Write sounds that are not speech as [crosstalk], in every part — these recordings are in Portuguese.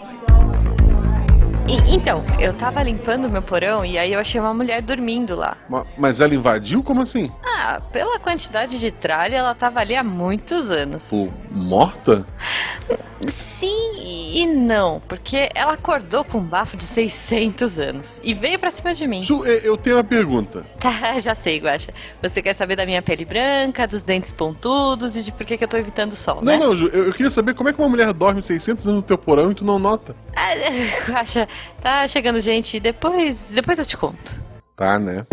Thank you. E- então, eu tava limpando meu porão e aí eu achei uma mulher dormindo lá. Ma- Mas ela invadiu? Como assim? Ah, pela quantidade de tralha, ela tava ali há muitos anos. Pô, morta? Sim e não, porque ela acordou com um bafo de 600 anos e veio pra cima de mim. Ju, e- eu tenho uma pergunta. [laughs] Tá, já sei, Guaxa. Você quer saber da minha pele branca, dos dentes pontudos e de por que, que eu tô evitando o sol, Não, né? não, Ju, eu, eu queria saber como é que uma mulher dorme 600 anos no teu porão e tu não nota. Ah, [laughs] Guaxa, tá chegando gente, depois, depois eu te conto. Tá, né?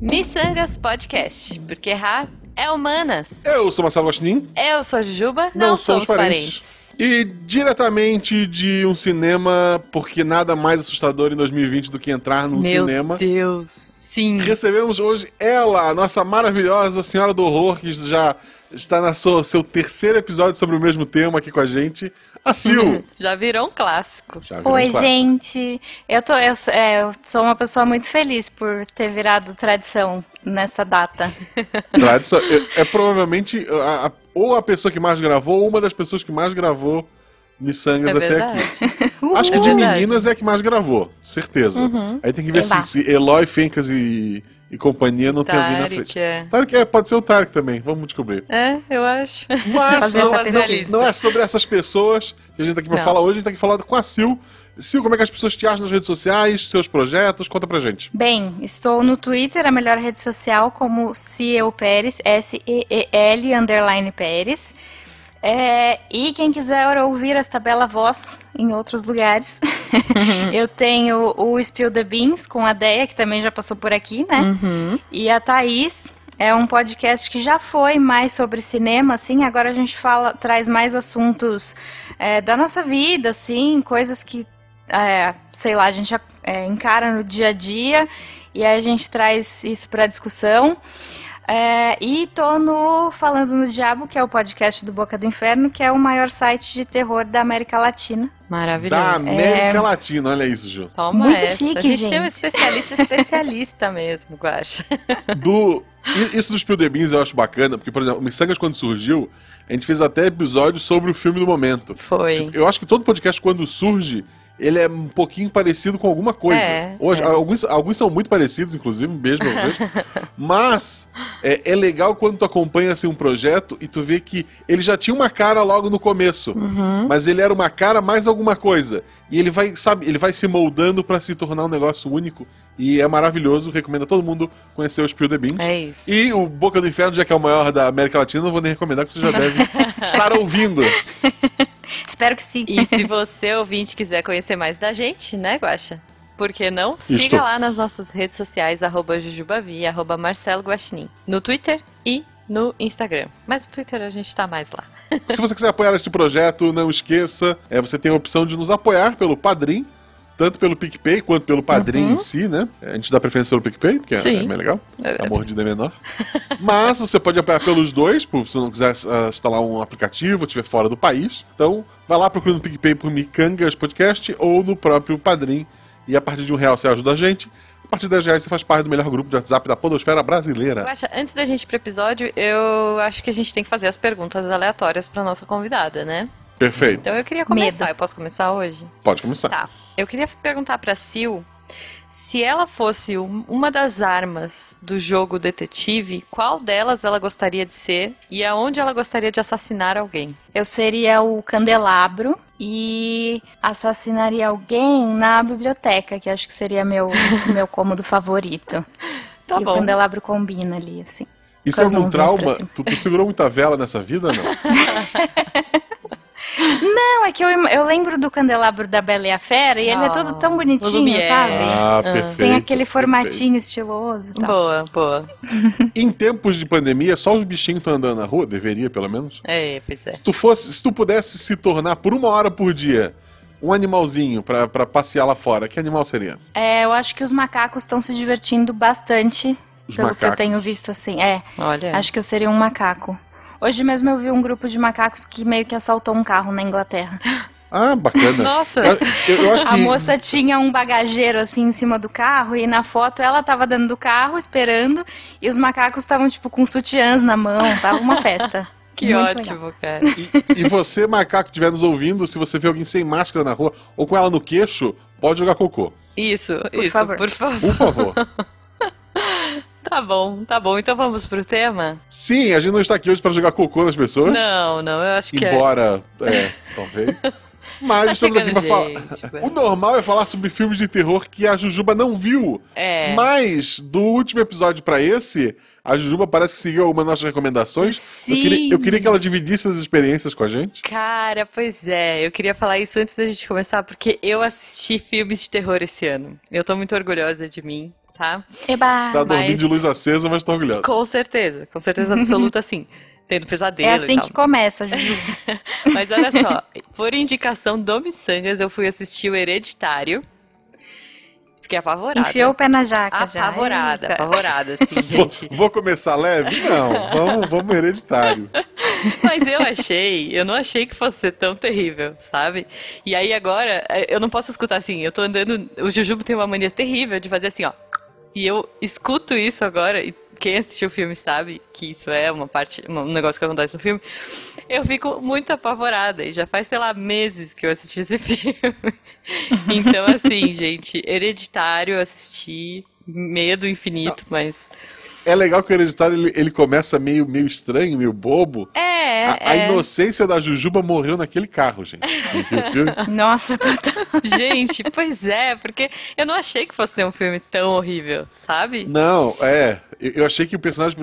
Missangas Podcast, porque errar é humanas. Eu sou Marcelo Gostin. Eu sou a Jujuba, não, Não somos somos parentes. parentes. E diretamente de um cinema, porque nada mais assustador em 2020 do que entrar num Meu cinema. Deus, sim. Recebemos hoje ela, a nossa maravilhosa Senhora do Horror, que já está na sua, seu terceiro episódio sobre o mesmo tema aqui com a gente, a Sil. [laughs] Já virou um clássico. Já virou um Oi, clássico. gente. Eu, tô, eu, sou- é, eu sou uma pessoa muito feliz por ter virado tradição nessa data. [laughs] Tradição, é, é provavelmente a- a- ou a pessoa que mais gravou, ou uma das pessoas que mais gravou Missangas É até verdade. [laughs] aqui. Acho que É de. Uhum. meninas é a que mais gravou, certeza. Aí tem que ver se, se Eloy, Fencas e, e companhia não tem alguém na frente. é. Tarek é, pode ser o Tarek também, vamos descobrir. É, eu acho. Mas [laughs] não, essa não- não é sobre essas pessoas que a gente tá aqui pra Não. falar hoje, a gente tá aqui falando com a Sil. Sil, como é que as pessoas te acham nas redes sociais, seus projetos? Conta pra gente. Bem, estou no Twitter, a melhor rede social, como Ciel Pérez, S-E-E-L, underline Pérez. É, e quem quiser ouvir esta bela voz em outros lugares, [laughs] eu tenho o Spill the Beans com a Deia, que também já passou por aqui, né? Uhum. E a Thaís é um podcast que já foi mais sobre cinema, assim, agora a gente fala, traz mais assuntos é, da nossa vida, assim, coisas que, é, sei lá, a gente é, encara no dia a dia e aí a gente traz isso para discussão. É, e tô no Falando no Diabo, que é o podcast do Boca do Inferno, que é o maior site de terror da América Latina. Maravilhoso. Da América Latina, olha isso, Ju. Toma Muito essa. chique, A gente, tem um gente. especialista especialista [laughs] mesmo, Guaxa. Do, isso dos Spill the Beans eu acho bacana, porque, por exemplo, o Missangas, quando surgiu, a gente fez até episódios sobre o filme do momento. Foi. Tipo, eu acho que todo podcast, quando surge, ele é um pouquinho parecido com alguma coisa. É, Hoje, é. Alguns, alguns são muito parecidos, inclusive, um beijo pra vocês. Mas é, é legal quando tu acompanha assim, um projeto e tu vê que ele já tinha uma cara logo no começo. Uhum. Mas ele era uma cara mais alguma coisa. E ele vai, sabe, ele vai se moldando pra se tornar um negócio único. E é maravilhoso. Recomendo a todo mundo conhecer o Spill the Beans. É isso. E o Boca do Inferno, já que é o maior da América Latina, não vou nem recomendar, porque você já [laughs] deve estar ouvindo. [laughs] Espero que sim. E se você, ouvinte, quiser conhecer mais da gente, né, Guaxa? Por que não? Siga Isto. lá nas nossas redes sociais, arroba Jujubavi, arroba Marcelo Guaxinim. No Twitter no Instagram. Mas no Twitter a gente tá mais lá. Se você quiser apoiar este projeto, não esqueça, é, você tem a opção de nos apoiar pelo Padrim, tanto pelo PicPay quanto pelo Padrim em si, né? A gente dá preferência pelo PicPay, porque é, Sim. é mais legal. É- A mordida é menor. Mas você pode apoiar pelos dois, por- se você não quiser ah, instalar um aplicativo, estiver fora do país. Então, vai lá procurando no PicPay por Micangas Podcast ou no próprio Padrim. E a partir de um real você ajuda a gente. A partir de 10 reais você faz parte do melhor grupo de WhatsApp da podosfera brasileira. Guaxa, antes da gente ir pro episódio, eu acho que a gente tem que fazer as perguntas aleatórias pra nossa convidada, né? Perfeito. Então eu queria começar. Medo. Eu posso começar hoje? Pode começar. Tá. Eu queria perguntar pra Sil se ela fosse um- uma das armas do jogo detetive, qual delas ela gostaria de ser e aonde ela gostaria de assassinar alguém? Eu seria o candelabro e assassinaria alguém na biblioteca, que acho que seria meu, [laughs] meu cômodo favorito. [laughs] Tá e bom. o candelabro combina ali, assim. Isso é algum pra trauma? Tu, tu segurou muita vela nessa vida, não? [laughs] Não, é que eu, eu lembro do candelabro da Bela e a Fera e ele é todo tão Ah, bonitinho, sabe? Ah, perfeito. Tem aquele perfeito. formatinho estiloso e tal. Boa, boa. [laughs] Em tempos de pandemia, só os bichinhos estão andando na rua, deveria pelo menos. É, pois é. Se tu fosse, se tu pudesse se tornar por uma hora por dia um animalzinho pra, pra passear lá fora, que animal seria? É, eu acho que os macacos estão se divertindo bastante, Os pelo que eu macacos. tenho visto, assim. É, Olha. acho que eu seria um macaco. Hoje mesmo eu vi um grupo de macacos que meio que assaltou um carro na Inglaterra. [laughs] Ah, bacana. Nossa. Eu, eu- que A moça tinha um bagageiro assim em cima do carro e na foto ela tava dentro do carro esperando e os macacos estavam tipo com sutiãs na mão, tava uma festa. [laughs] Que Muito ótimo, cara. E você, macaco, que estiver nos ouvindo, se você vê alguém sem máscara na rua ou com ela no queixo, pode jogar cocô. Isso, Por isso, favor. por favor. Por favor. [laughs] Tá bom, tá bom. Então vamos pro tema? Sim, a gente não está aqui hoje para jogar cocô nas pessoas. Não, não, eu acho que é. Embora, é, talvez. [laughs] Mas Tá estamos aqui chegando para gente, falar. velho. O normal é falar sobre filmes de terror que a Jujuba não viu. É. Mas, do último episódio para esse, a Jujuba parece que seguiu algumas nossas recomendações. Eu Sim. queria, eu queria que ela dividisse as experiências com a gente. Cara, pois é, eu queria falar isso antes da gente começar, porque eu assisti filmes de terror esse ano. Eu tô muito orgulhosa de mim, tá? Eba! Tá dormindo mas- de luz acesa, mas tá orgulhosa. Com certeza, com certeza absoluta, assim. Tendo pesadelo É e assim tal. que começa, Juju. [laughs] Mas olha só, por indicação do Missangas, eu fui assistir o Hereditário. Fiquei apavorada. Enfiou o pé na jaca já. Apavorada, apavorada, assim, [laughs] Vou, gente. vou começar leve? Não, vamos, vamos hereditário. [laughs] Mas eu achei, eu não achei que fosse ser tão terrível, sabe? E aí agora, eh, eu não posso escutar assim, eu tô andando. O Jujubo tem uma mania terrível de fazer assim, ó. E eu escuto isso agora, e quem assistiu o filme sabe que isso é uma parte, um negócio que acontece no filme. Eu fico muito apavorada, e já faz, sei lá, meses que eu assisti esse [laughs] filme. Então, assim, gente, hereditário, assisti. Medo infinito, mas. É legal que o hereditário ele, ele começa meio, meio estranho, meio bobo. É, A, a é. inocência da Jujuba morreu naquele carro, gente. [laughs] Nossa, total. Gente, pois é, porque eu não achei que fosse ser um filme tão horrível, sabe? Não, é. Eu, achei que o personagem.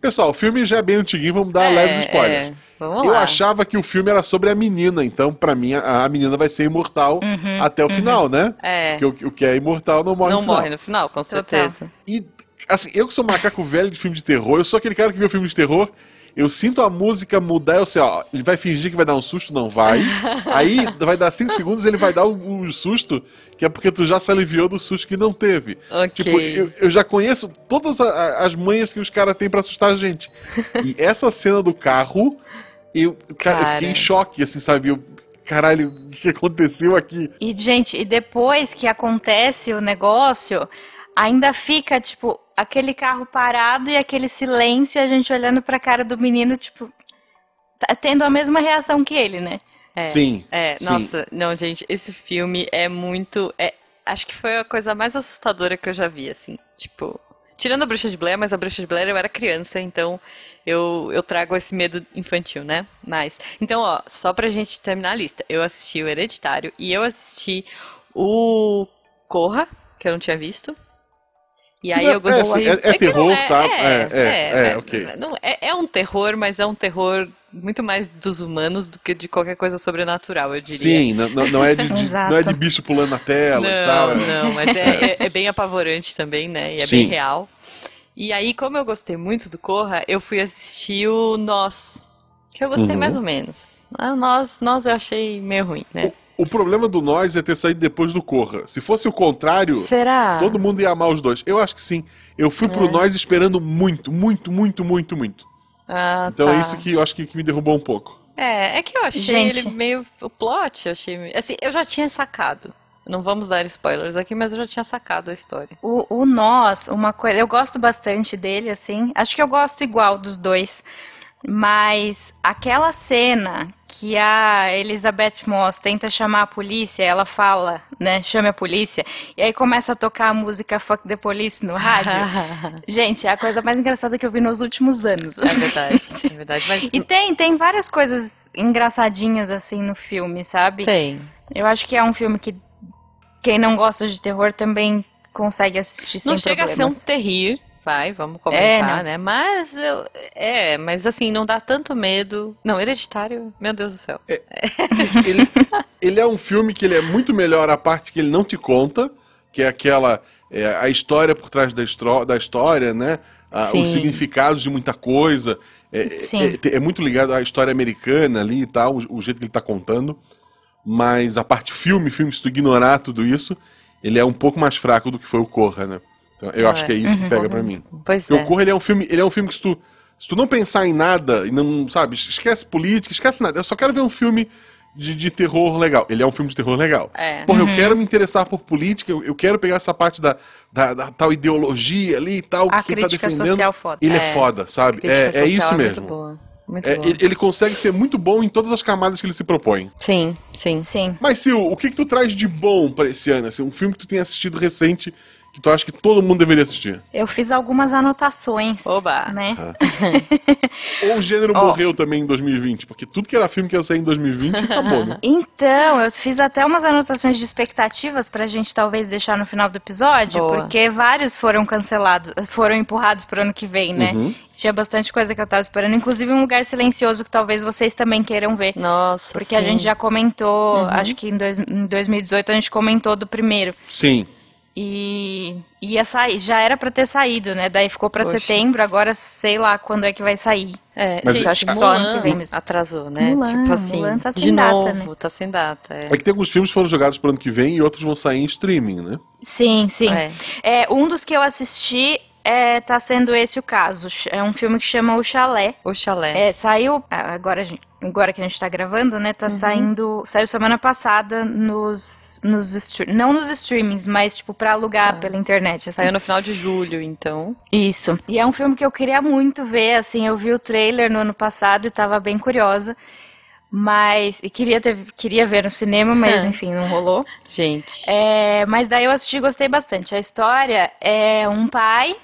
Pessoal, o filme já é bem antiguinho, vamos dar É, leves spoilers. é. Vamos Eu lá. achava que o filme era sobre a menina, então pra mim a, a menina vai ser imortal até o final, né? Uhum, É. Porque o, o que é imortal não morre Não no final. morre no final, com certeza. E, assim, eu que sou macaco velho de filme de terror, eu sou aquele cara que o filme de terror, eu sinto a música mudar, eu sei, ó, ele vai fingir que vai dar um susto, não vai. [laughs] Aí vai dar 5 segundos, ele vai dar um, um susto, que é porque tu já se aliviou do susto que não teve. Ok. Tipo, eu, eu já conheço todas a- a- as manhas que os caras têm pra assustar a gente. E [laughs] essa cena do carro, eu, cara, eu fiquei em choque, assim, sabe? Eu, caralho, o que aconteceu aqui? E, gente, e depois que acontece o negócio, ainda fica, tipo, aquele carro parado e aquele silêncio e a gente olhando pra cara do menino, tipo, tá tendo a mesma reação que ele, né? É, Sim, É, sim. nossa, não, gente, esse filme é muito. É, acho que foi a coisa mais assustadora que eu já vi, assim. Tipo, tirando a Bruxa de Blair, mas a Bruxa de Blair eu era criança, então eu, eu trago esse medo infantil, né? Mas. Então, ó, só pra gente terminar a lista, eu assisti o Hereditário e eu assisti o Corra, que eu não tinha visto. E aí Não, eu gostei. é, é- é não terror, tá? É, é, é, é, ok. não- é- é um terror, mas é um terror muito mais dos humanos do que de qualquer coisa sobrenatural, eu diria. Sim, não, não- não é de, de- não é de bicho pulando na tela e tal. Não, é. não, mas é, [laughs] é- é bem apavorante também, né? E é Sim. bem real. E aí, como eu gostei muito do Corra, eu fui assistir o Nós, que eu gostei Uhum. mais ou menos. Ah, Nós, Nós eu achei meio ruim, né? O problema do Nós é ter saído depois do Corra. Se fosse o contrário, Será? todo mundo ia amar os dois. Eu acho que sim. Eu fui pro É. Nós esperando muito, muito, muito, muito, muito. Ah, Então tá. é isso que eu acho que, que me derrubou um pouco. É, é que eu achei Gente. ele meio. O plot, eu achei. meio- Assim, eu já tinha sacado. Não vamos dar spoilers aqui, mas eu já tinha sacado a história. O, o Nós, uma coisa. Eu gosto bastante dele, assim. Acho que eu gosto igual dos dois. Mas aquela cena que a Elizabeth Moss tenta chamar a polícia, ela fala, né? Chame a polícia. E aí começa a tocar a música Fuck the Police no rádio. [laughs] Gente, é a coisa mais engraçada que eu vi nos últimos anos. É verdade, [laughs] é verdade. Mas E tem, tem várias coisas engraçadinhas assim no filme, sabe? tem. Eu acho que é um filme que quem não gosta de terror também consegue assistir sem Não chega a ser um problemas. terrir, vai, vamos É, comentar, não. né? Mas eu, é, mas assim, não dá tanto medo. Não, hereditário, meu Deus do céu. ele, ele é um filme que ele é muito melhor a parte que ele não te conta, que é aquela é, a história por trás da, da história, né? A- Sim. os significados de muita coisa. É, Sim. é- é muito ligado à história americana ali e tal, o, o jeito que ele tá contando. Mas a parte filme, filme, se tu ignorar tudo isso, ele é um pouco mais fraco do que foi o Corra, né? Então, eu acho É. que é isso que pega pra mim. Pois Porque é. o Corra ele é um filme, ele é um filme que se tu, se tu não pensar em nada e não, sabe, esquece política, esquece nada. Eu só quero ver um filme de, de terror legal. Ele é um filme de terror legal. É. Porra, eu quero me interessar por política, eu, eu quero pegar essa parte da, da, da tal ideologia ali e tal, A que ele tá crítica defendendo. social foda. Ele é, É. foda, sabe? É, é isso muito mesmo. boa. muito É, bom. ele, ele consegue ser muito bom em todas as camadas que ele se propõe. Sim, sim. Sim. Mas, Sil, o que, que tu traz de bom pra esse ano? Assim, um filme que tu tenha assistido recente que tu acha que todo mundo deveria assistir? Eu fiz algumas anotações. Oba. Né? [laughs] Ou o gênero Ó. morreu também em 2020? Porque tudo que era filme que ia sair em 2020 [laughs] acabou, né? Então, eu fiz até umas anotações de expectativas pra gente talvez deixar no final do episódio, Boa. porque vários foram cancelados, foram empurrados pro ano que vem, né? Uhum. Tinha bastante coisa que eu tava esperando, inclusive um lugar silencioso que talvez vocês também queiram ver. Nossa, Porque sim. a gente já comentou, Uhum. acho que em, dois- em 2018 a gente comentou do primeiro. Sim. E ia sair, já era pra ter saído, né? Daí ficou pra Poxa. setembro, agora sei lá quando é que vai sair. É, Mas gente, acho que Mulan só ano que vem mesmo. atrasou, né? Mulan, tipo assim, Mulan tá sem de data, novo, né? tá sem data. É. É que tem alguns filmes que foram jogados pro ano que vem e outros vão sair em streaming, né? Sim, sim. É. É, um dos que eu assisti é, tá sendo esse o caso. É um filme que chama O Chalé. O chalé. É, saiu, ah, agora, agora que a gente tá gravando, né, Uhum. tá saindo, saiu semana passada nos, nos não nos streamings, mas tipo pra alugar pela internet, assim. Saiu no final de julho, então. Isso. E é um filme que eu queria muito ver, assim, eu vi o trailer no ano passado e tava bem curiosa. Mas. E queria, ter, queria ver no cinema, mas [laughs] enfim, não rolou. Gente. É, mas daí eu assisti e gostei bastante. A história é um pai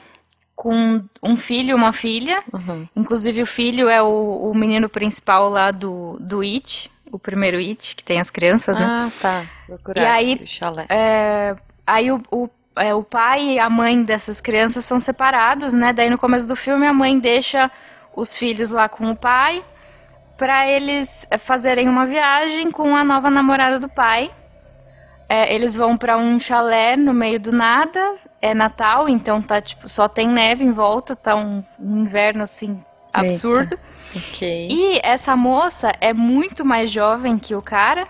com um filho e uma filha. Uhum. Inclusive, o filho é o, o menino principal lá do, do It, o primeiro It, que tem as crianças, né? Ah, tá. Procurar E aí- o chalé. É, aí o, o, é, o pai e a mãe dessas crianças são separados, né? Daí no começo do filme a mãe deixa os filhos lá com o pai para eles é, fazerem uma viagem com a nova namorada do pai. É, eles vão para um chalé no meio do nada. É Natal, então tá tipo só tem neve em volta, tá um, um inverno assim absurdo. Ok. E essa moça é muito mais jovem que o cara.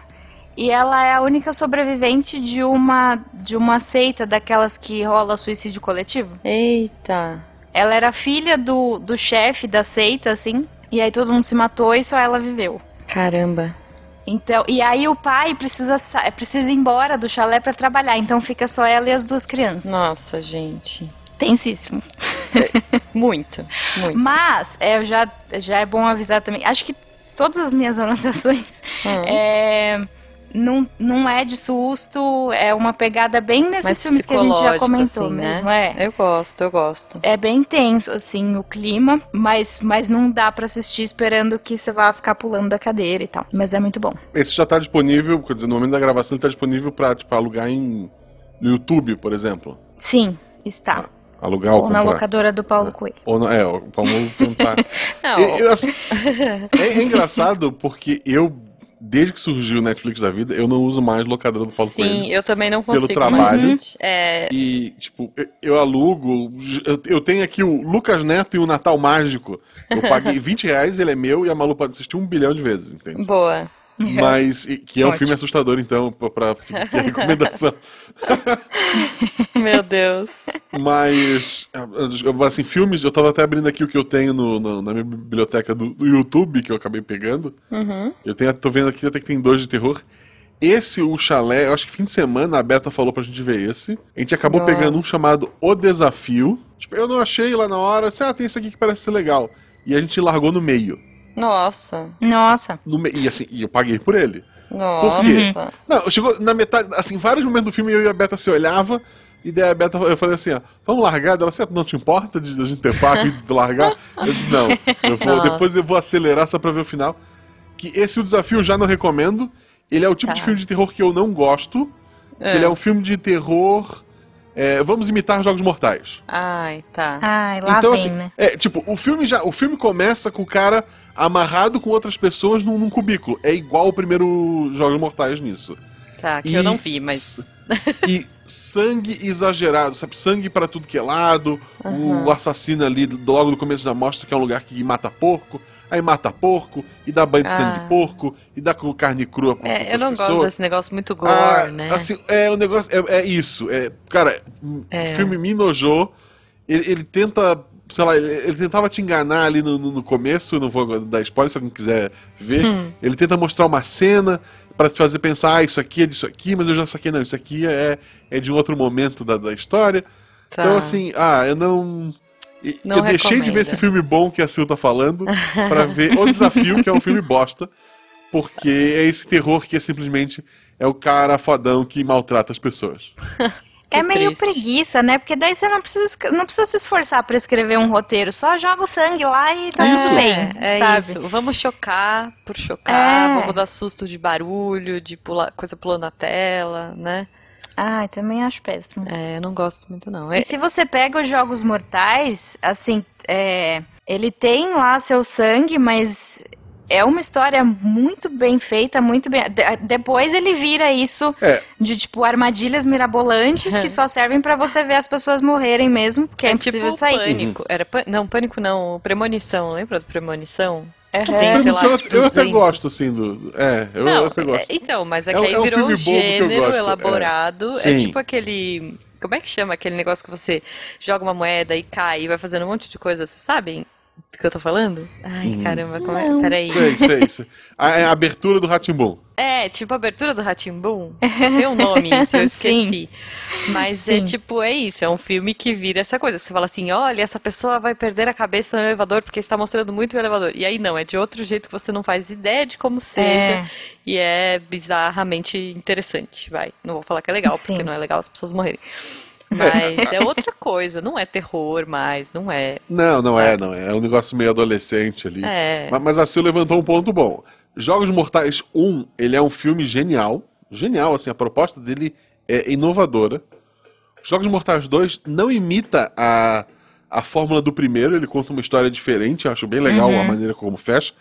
E ela é a única sobrevivente de uma de uma seita daquelas que rola suicídio coletivo. Eita. Ela era filha do, do chefe da seita, assim. E aí todo mundo se matou e só ela viveu. Caramba. Então, e aí o pai precisa, sa- precisa ir embora do chalé pra trabalhar. Então fica só ela e as duas crianças. Nossa, gente. Tensíssimo. Muito, muito. Mas é, já, já é bom avisar também. Acho que todas as minhas anotações Hum. [laughs] é, não, não é de susto, é uma pegada bem nesses Mais filmes que a gente já comentou assim, né? mesmo. É. Eu gosto, eu gosto. É bem tenso, assim, o clima, mas, mas não dá pra assistir esperando que você vá ficar pulando da cadeira e tal. Mas é muito bom. Esse já tá disponível, quer dizer, no momento da gravação ele tá disponível pra, tipo, alugar em, no YouTube, por exemplo. Sim, está. Alugar ou Ou na comprar. locadora do Paulo Coelho. Ou na, é. [laughs] Não, Eu- eu, assim, é, é engraçado porque eu, desde que surgiu o Netflix da vida, eu não uso mais locadora do Paulo sim, Coelho. eu também não Pelo consigo. trabalho. mas, É, E, tipo, eu- eu alugo. eu- Eu tenho aqui o Lucas Neto e o Natal Mágico. Eu paguei [laughs] 20 reais, ele é meu e a Malu pode assistir um bilhão de vezes, entende? boa. [laughs] Mas, e- que é um Ótimo. filme assustador, então, aqui a [laughs] recomendação. [laughs] Meu Deus. Mas, assim, filmes, eu tava até abrindo aqui o que eu tenho no- no- na minha biblioteca do, do YouTube, que eu acabei pegando. Uhum. Eu tenho, tô vendo aqui até que tem dois de terror. Esse, o chalé, eu acho que fim de semana a Beta falou pra gente ver esse. A gente acabou Nossa. pegando um chamado O Desafio. Tipo, eu não achei lá na hora, assim, ah, tem esse aqui que parece ser legal. E a gente largou no meio. Nossa. Nossa. No. E assim, e eu paguei por ele. Nossa. Não, chegou na metade, assim, vários momentos do filme eu e a Beta se olhava, e daí a Beta, eu falei assim, ó, vamos largar? Ela, certo, não te importa de a gente ter pago e de [laughs] largar? Eu disse, não, eu vou, depois eu vou acelerar só pra ver o final. Que esse o desafio eu já não recomendo. Ele é o tipo Tá. de filme de terror que eu não gosto. É. Ele é um filme de terror. É, vamos imitar Jogos Mortais. Ai, tá. Ai, lá então, vem, assim, né? é, tipo, o filme já. O filme começa com o cara amarrado com outras pessoas num, num cubículo. É igual o primeiro Jogos Mortais nisso. Tá, que E eu não vi, mas. E sangue exagerado, sabe? Sangue pra tudo que é lado. O assassino ali, logo no começo já mostra que é um lugar que mata porco. Aí mata porco, e dá banho de sangue Ah. de porco, e dá com carne crua pra É, eu não pessoas. gosto desse negócio muito gore, Ah, né? Assim, é o negócio. É, é isso. É, cara, É. o filme me enojou. Ele, ele tenta. Sei lá, ele, ele tentava te enganar ali no, no- no começo, não vou dar spoiler se alguém quiser ver. Hum. Ele tenta mostrar uma cena pra te fazer pensar, ah, isso aqui é disso aqui, mas eu já saquei, não, isso aqui é, é de um outro momento da, da história. Tá. Então, assim, ah, eu não. Não eu deixei de ver esse filme bom que a Sil tá falando [laughs] pra ver O Desafio, que é um filme bosta. Porque é esse terror que é simplesmente é o cara fodão que maltrata as pessoas. [laughs] É meio triste. preguiça, né? Porque daí você não precisa, não precisa se esforçar pra escrever um roteiro, só joga o sangue lá e tá Isso. tudo bem, É, é sabe? isso. Vamos chocar por chocar, É. vamos dar susto de barulho, de pular, coisa pulando na tela, né? Ai, também acho péssimo. É, eu não gosto muito, não. É, E se você pega os Jogos Mortais, assim, é, ele tem lá seu sangue, mas é uma história muito bem feita, muito bem. de- depois ele vira isso É. de tipo armadilhas mirabolantes que só servem pra você ver as pessoas morrerem mesmo, porque é, é impossível tipo sair. pânico. Era pan- Não, pânico não, premonição. Lembra do premonição? Aham. tem, sei lá, eu, eu até 200. gosto, assim, do. É, eu Não, até gosto. é- então, mas é É que aí é um virou um gênero gosto, é. elaborado. É. Tipo aquele. Como é que chama aquele negócio que você joga uma moeda e cai e vai fazendo um monte de coisa? Vocês sabem do que eu tô falando? Ai, caramba, como é? Peraí. Sei, sei, sei. [laughs] A, é a abertura do Ratimbum. É, tipo a abertura do Ratimbum. Tem um nome isso, eu [laughs] esqueci. Mas é Sim. tipo, é isso, é um filme que vira essa coisa. Você fala assim, olha, essa pessoa vai perder a cabeça no elevador porque está mostrando muito o elevador. E aí não, é de outro jeito que você não faz ideia de como seja. É. E é bizarramente interessante, vai. Não vou falar que é legal, Sim. porque não é legal as pessoas morrerem. Mas é outra coisa, não é terror mais, não é. Não, não Sabe? é, não é. É um negócio meio adolescente ali. É. Ma- Mas a Sil levantou um ponto bom. Jogos Mortais 1, ele é um filme genial. Genial, assim, a proposta dele é inovadora. Jogos Mortais 2 não imita a, a fórmula do primeiro, ele conta uma história diferente, eu acho bem legal a maneira como fecha.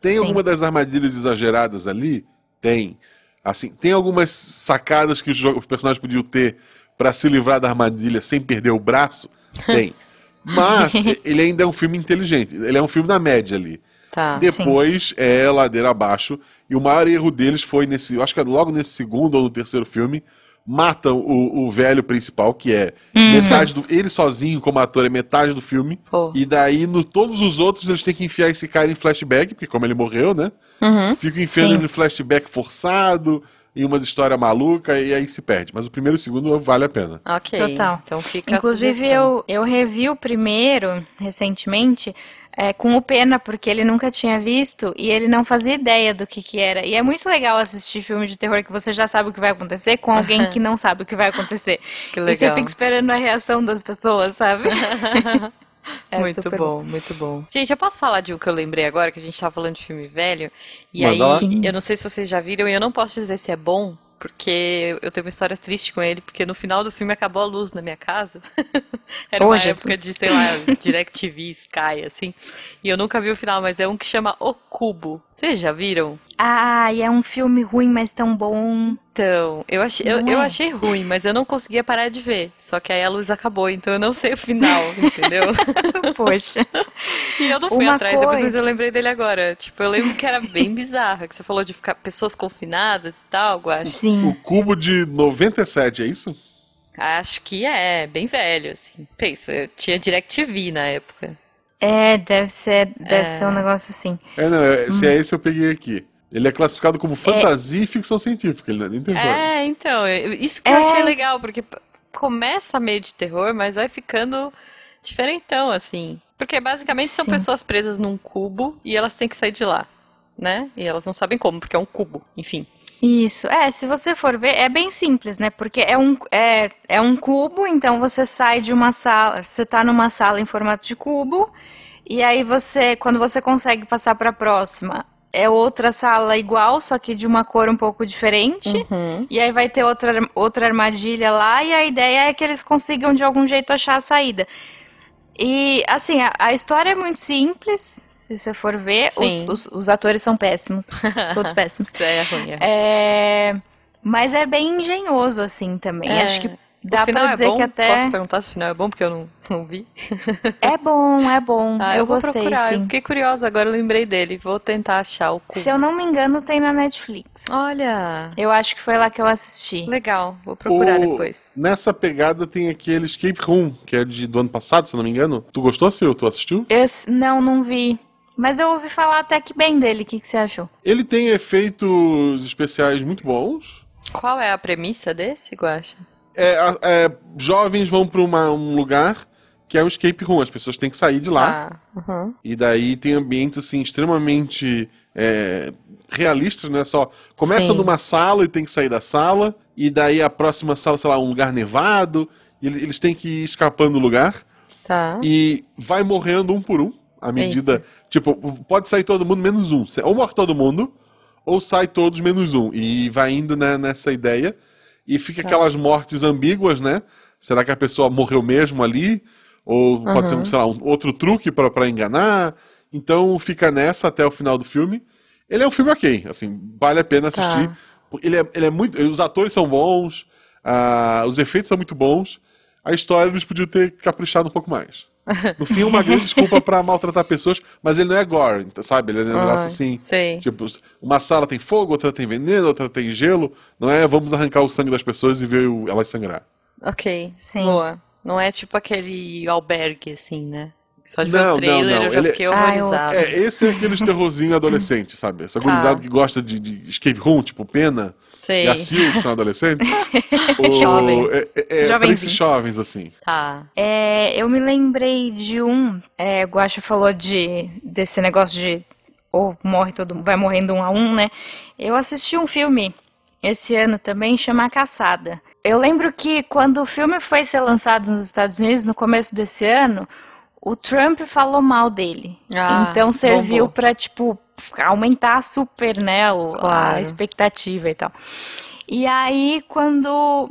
Tem Sim. alguma das armadilhas exageradas ali? Tem. Assim, tem algumas sacadas que os, os personagens podiam ter pra se livrar da armadilha sem perder o braço? Tem. [laughs] Mas ele ainda é um filme inteligente. Ele é um filme da média ali. Tá. Depois é ladeira abaixo. E o maior erro deles foi nesse. Eu acho que é logo nesse segundo ou no terceiro filme. Matam o, o velho principal, que é metade do. Ele sozinho, como ator, é metade do filme. E daí, no todos os outros, eles têm que enfiar esse cara em flashback, porque como ele morreu, né? Uhum. Fica enfiando Sim. ele em flashback forçado, em umas histórias malucas, e aí se perde. Mas o primeiro e o segundo vale a pena. Ok. Total. Então fica Inclusive, eu, eu revi o primeiro recentemente é, com o Pena, porque ele nunca tinha visto e ele não fazia ideia do que, que era. E é muito legal assistir filme de terror que você já sabe o que vai acontecer com alguém que [laughs] não sabe o que vai acontecer. Que E você legal. fica esperando a reação das pessoas, sabe? [laughs] [laughs] É muito super bom, muito bom. Gente, eu posso falar de um que eu lembrei agora, que a gente tava falando de filme velho, e Manda aí lá. eu não sei se vocês já viram, e eu não posso dizer se é bom, porque eu tenho uma história triste com ele, porque no final do filme acabou a luz na minha casa. [laughs] Era uma Jesus. época de, sei lá, DirecTV, Sky, assim, e eu nunca vi o final, mas é um que chama O Cubo. Vocês já viram? Ah, e é um filme ruim, mas tão bom. Então, eu achei, eu, eu é? achei ruim, mas eu não conseguia parar de ver. Só que aí a luz acabou, então eu não sei o final, [laughs] entendeu? Poxa. E eu não fui Uma atrás, depois coisa- mas eu lembrei dele agora. Tipo, eu lembro que era bem bizarra, que você falou de ficar pessoas confinadas e tal, Guache. O Sim. cubo de 97, é isso? Acho que é, bem velho, assim. Pensa, eu tinha DirecTV na época. É, deve ser, deve É. ser um negócio assim. É, não, é- se Hum. é esse eu peguei aqui. Ele é classificado como fantasia e ficção científica, ele não é nem terror. É, então, eu- isso que eu É. achei legal, porque começa meio de terror, mas vai ficando diferentão, assim. Porque basicamente são Sim. pessoas presas num cubo e elas têm que sair de lá, né? E elas não sabem como, porque é um cubo, enfim. Isso, é, se você for ver, é bem simples, né? Porque é um, é, é um cubo, então você sai de uma sala, você tá numa sala em formato de cubo, e aí você, quando você consegue passar para a próxima, é outra sala igual, só que de uma cor um pouco diferente. Uhum. E aí vai ter outra, outra armadilha lá, e a ideia é que eles consigam de algum jeito achar a saída. E, assim, a, a história é muito simples, se você for ver. Os, os, os atores são péssimos, [laughs] todos péssimos. É ruim, é. É, mas é bem engenhoso, assim, também. É. Acho que O dá final pra é dizer bom? que até. Posso perguntar se o final é bom, porque eu não, não vi. É bom, é bom. Ah, eu, eu vou gostei, procurar. Eu sim. fiquei curiosa, agora eu lembrei dele. Vou tentar achar o cubo. Se eu não me engano, tem na Netflix. Olha, Eu acho que foi lá que eu assisti. legal. Vou procurar O- depois. Nessa pegada tem aquele Escape Room, que é de, do ano passado, se eu não me engano. Tu gostou, Sil? Tu assistiu? Esse, não, não vi. Mas eu ouvi falar até que bem dele. O que, que você achou? Ele tem efeitos especiais muito bons. Qual é a premissa desse, Guaxa? É, é, jovens vão para um lugar que é o escape room. As pessoas têm que sair de lá. Tá. Uhum. E daí tem ambientes assim extremamente é, realistas, né? Só começa Sim. numa sala e tem que sair da sala, e daí a próxima sala, sei lá, um lugar nevado, ele- eles têm que ir escapando do lugar Tá. e vai morrendo um por um, à medida. Tipo, pode sair todo mundo menos um. Ou morre todo mundo, ou sai todos menos um. E vai indo né, nessa ideia. E fica aquelas mortes ambíguas, né? Será que a pessoa morreu mesmo ali? Ou pode ser, sei lá, um outro truque pra enganar? Então fica nessa até o final do filme. Ele é um filme ok, assim, vale a pena assistir. Ele, é, ele é muito. Os atores são bons, ah, os efeitos são muito bons. A história eles podiam ter caprichado um pouco mais. No fim, é uma grande [laughs] desculpa pra maltratar pessoas, mas ele não é gore, então, sabe? Ele é um negócio Ah, assim. sei. Tipo, uma sala tem fogo, outra tem veneno, outra tem gelo. Não é vamos arrancar o sangue das pessoas e ver o- elas sangrar. Ok. Sim. Boa. Não é tipo aquele albergue, assim, né? Só de ver Não, o trailer não, não. eu já Ele- fiquei Ah, horrorizada. É, esse é aqueles terrorzinho adolescente, sabe? Essa Tá. gurizada que gosta de, de escape room, tipo Pena Sei. e a Sil, que são adolescentes. [laughs] O- Jovens. É, é, é pra esses jovens, assim. Tá. É, eu me lembrei de um. É, o Guaxa falou de desse negócio de ou morre todo, vai morrendo um a um, né? Eu assisti um filme esse ano também, chama A Caçada. Eu lembro que quando o filme foi ser lançado nos Estados Unidos, no começo desse ano, o Trump falou mal dele. Ah, então serviu pra, tipo, aumentar super, né, o- Claro. a expectativa e tal. E aí, quando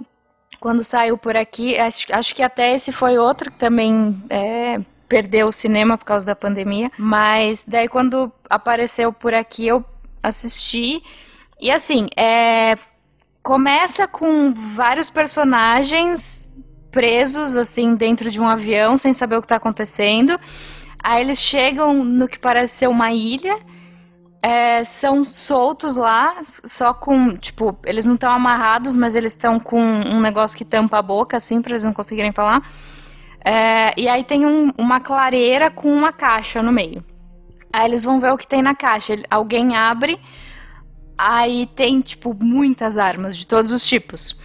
quando saiu por aqui, acho, acho que até esse foi outro que também é, perdeu o cinema por causa da pandemia. Mas daí quando apareceu por aqui eu assisti. E assim, é, começa com vários personagens presos assim dentro de um avião sem saber o que está acontecendo. Aí eles chegam no que parece ser uma ilha. é, são soltos lá, só com, tipo, eles não estão amarrados, mas eles estão com um negócio que tampa a boca, assim, pra eles não conseguirem falar. É, e aí tem um- uma clareira com uma caixa no meio. Aí eles vão ver o que tem na caixa. Alguém abre, aí tem, tipo, muitas armas de todos os tipos.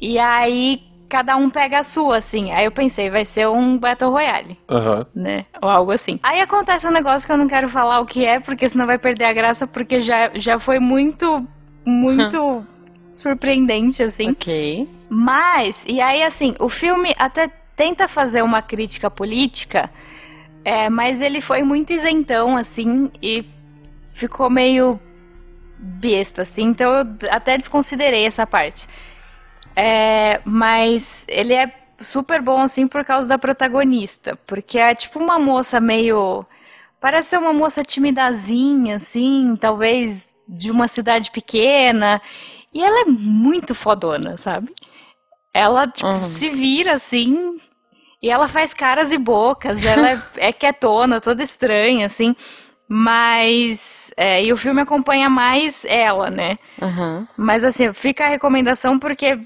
E aí cada um pega a sua, assim. Aí eu pensei, vai ser um Battle Royale Aham. né? Ou algo assim. Aí acontece um negócio que eu não quero falar o que é, porque senão vai perder a graça, porque já, já foi muito, muito [laughs] surpreendente, assim. Ok. Mas, e aí, assim, o filme até tenta fazer uma crítica política, é, mas ele foi muito isentão, assim, e ficou meio besta, assim, então eu até desconsiderei essa parte. É, mas ele é super bom, assim, por causa da protagonista, porque é tipo uma moça meio. Parece ser uma moça timidazinha, assim, talvez de uma cidade pequena, e ela é muito fodona, sabe? Ela, tipo, Uhum. se vira assim. E ela faz caras e bocas. Ela é, [laughs] é quietona, toda estranha, assim. Mas. é, e o filme acompanha mais ela, né? Aham. Mas assim, fica a recomendação porque.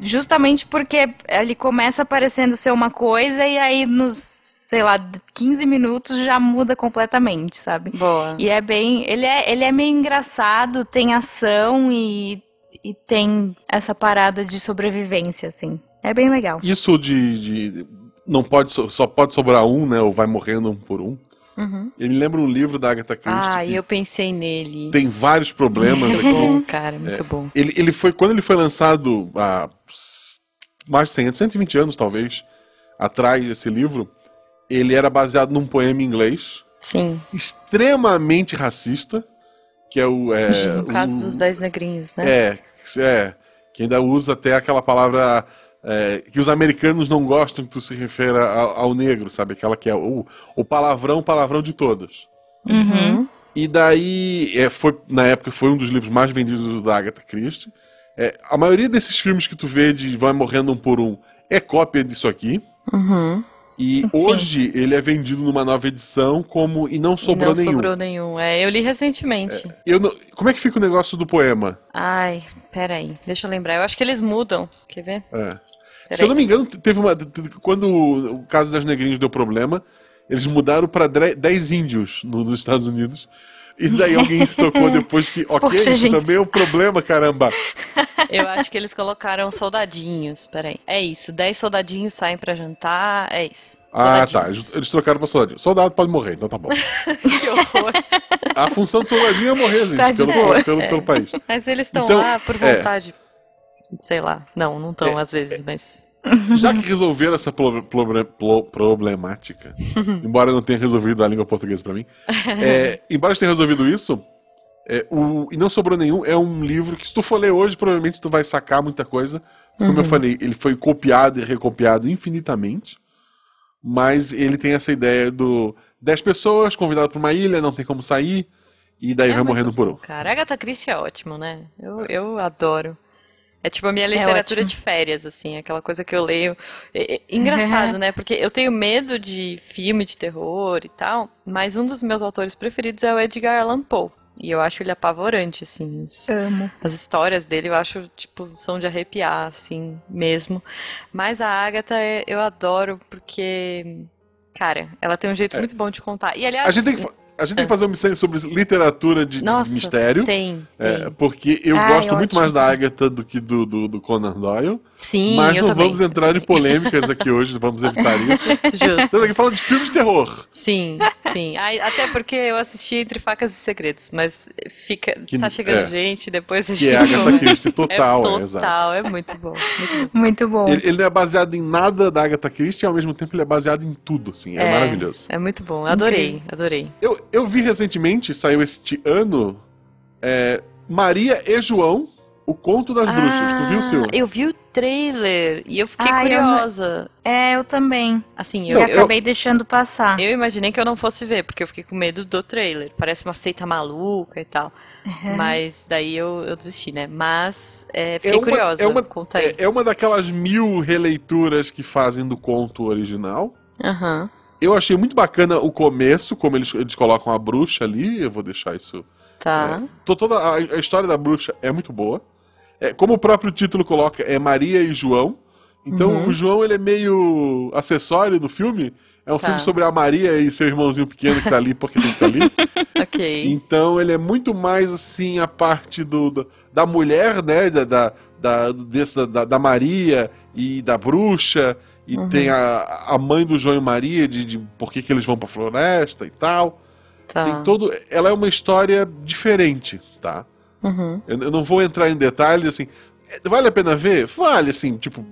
Justamente porque ele começa parecendo ser uma coisa e aí nos, sei lá, 15 minutos já muda completamente, sabe? Boa. E é bem. Ele é, ele é meio engraçado, tem ação e, e tem essa parada de sobrevivência, assim. É bem legal. Isso de, de- Não pode. Só pode sobrar um, né? Ou vai morrendo um por um. Uhum. Ele me lembra um livro da Agatha Christie Ah, eu pensei nele. tem vários problemas Muito [laughs] aqui. bom, cara, muito bom. Ele, ele foi, quando ele foi lançado há mais de 100 anos, 120 anos talvez, atrás desse livro, ele era baseado num poema em inglês, Sim. extremamente racista, que é o... É, [laughs] No caso o- dos Dez Negrinhos, né? É, é, que ainda usa até aquela palavra é, que os americanos não gostam que tu se refira ao, ao negro, sabe? Aquela que é o, o palavrão, palavrão de todas. Uhum. E daí, é, foi, na época, foi um dos livros mais vendidos da Agatha Christie. É, a maioria desses filmes que tu vê de Vai Morrendo Um por Um é cópia disso aqui. Uhum. E Sim. hoje ele é vendido numa nova edição como E Não Sobrou não Nenhum. sobrou nenhum. É, eu li recentemente. Eu não- como é que fica o negócio do poema? Ai, peraí, deixa eu lembrar. Eu acho que eles mudam. Quer ver? É. Peraí. Se eu não me engano, teve uma. Quando o caso das negrinhas deu problema, eles mudaram pra dre- 10 índios no- nos Estados Unidos. E daí alguém se tocou depois que, ok, Poxa, isso gente. também é um problema, caramba. [laughs] Eu acho que eles colocaram soldadinhos. Peraí. É isso. Dez soldadinhos saem pra jantar. É isso. Ah, tá. Eles, trocaram pra soldadinho. Soldado pode morrer, então tá bom. [laughs] que horror. A função do soldadinho é morrer, gente, Tá pelo, boa. pelo, pelo país. Mas eles estão Então, lá por é. Sei lá. Não, não estão É, às vezes, mas. [laughs] Já que resolveram essa pro- proble- pro- problemática, [laughs] embora não tenha resolvido a língua portuguesa pra mim, é, [laughs] embora eles tenham resolvido isso, é, o, e não sobrou nenhum, é um livro que se tu for ler hoje, provavelmente tu vai sacar muita coisa. Como eu falei, ele foi copiado e recopiado infinitamente, mas ele tem essa ideia do 10 pessoas convidadas pra uma ilha, não tem como sair, e daí É vai morrendo por um. Cara, Agatha Christie é ótimo, né? Eu, eu adoro. É tipo a minha literatura ótimo. de férias, assim, aquela coisa que eu leio. É- é engraçado, [laughs] né? Porque eu tenho medo de filme de terror e tal, mas um dos meus autores preferidos é o Edgar Allan Poe. E eu acho ele apavorante, assim. os- Amo. As histórias dele eu acho, tipo, são de arrepiar, assim, mesmo. Mas a Agatha é- eu adoro porque, cara, ela tem um jeito muito bom de contar. E aliás, É. A gente tem que, a gente tem que fazer uma missão sobre literatura de, de nossa, mistério. tem, É, tem. porque eu Ai, gosto muito ótimo. mais da Agatha do que do, do, do Conan Doyle. Sim, mas eu não também. vamos entrar em polêmicas aqui hoje, vamos evitar isso. [laughs] Justo. Estamos aqui falando de filmes de terror. Sim, sim. Até porque eu assisti Entre Facas e Segredos, mas fica, Que- tá chegando é. gente, depois a Que é gente Agatha Christie total, é é, total, exato. é muito bom, muito bom. Muito bom. Ele, ele não é baseado em nada da Agatha Christie e ao mesmo tempo ele é baseado em tudo, assim. É, maravilhoso. É muito bom, adorei, adorei. Eu, eu vi recentemente, saiu este ano, é, Maria e João, o conto das bruxas. Tu viu, Sil? Ah, Eu vi o trailer e eu fiquei Ah, eu curiosa. É, eu também. Assim, E eu, eu, acabei deixando passar. eu imaginei que eu não fosse ver, porque eu fiquei com medo do trailer. Parece uma seita maluca e tal. Mas daí eu, eu desisti, né? Mas é, fiquei uma- curiosa. é uma- Conta aí. É, é uma daquelas mil releituras que fazem do conto original. Aham. Eu achei muito bacana o começo, como eles, eles colocam a bruxa ali. Eu vou deixar isso. Tá. To- Toda a, a história da bruxa é muito boa. É, como o próprio título coloca, é Maria e João. Então Uhum. o João ele é meio acessório do filme. É um Tá. filme sobre a Maria e seu irmãozinho pequeno que tá ali porque tem que estar ali. [laughs] Ok. Então ele é muito mais assim a parte do, do- da mulher, né? Da, da, da, desse- da, da Maria e da bruxa. E Uhum. tem a, a mãe do João e Maria, de, de por que, que eles vão pra floresta e tal. Tá. Tem todo. Ela é uma história diferente, tá? Uhum. Eu, eu não vou entrar em detalhes, assim. É, Vale a pena ver? Vale, assim, tipo.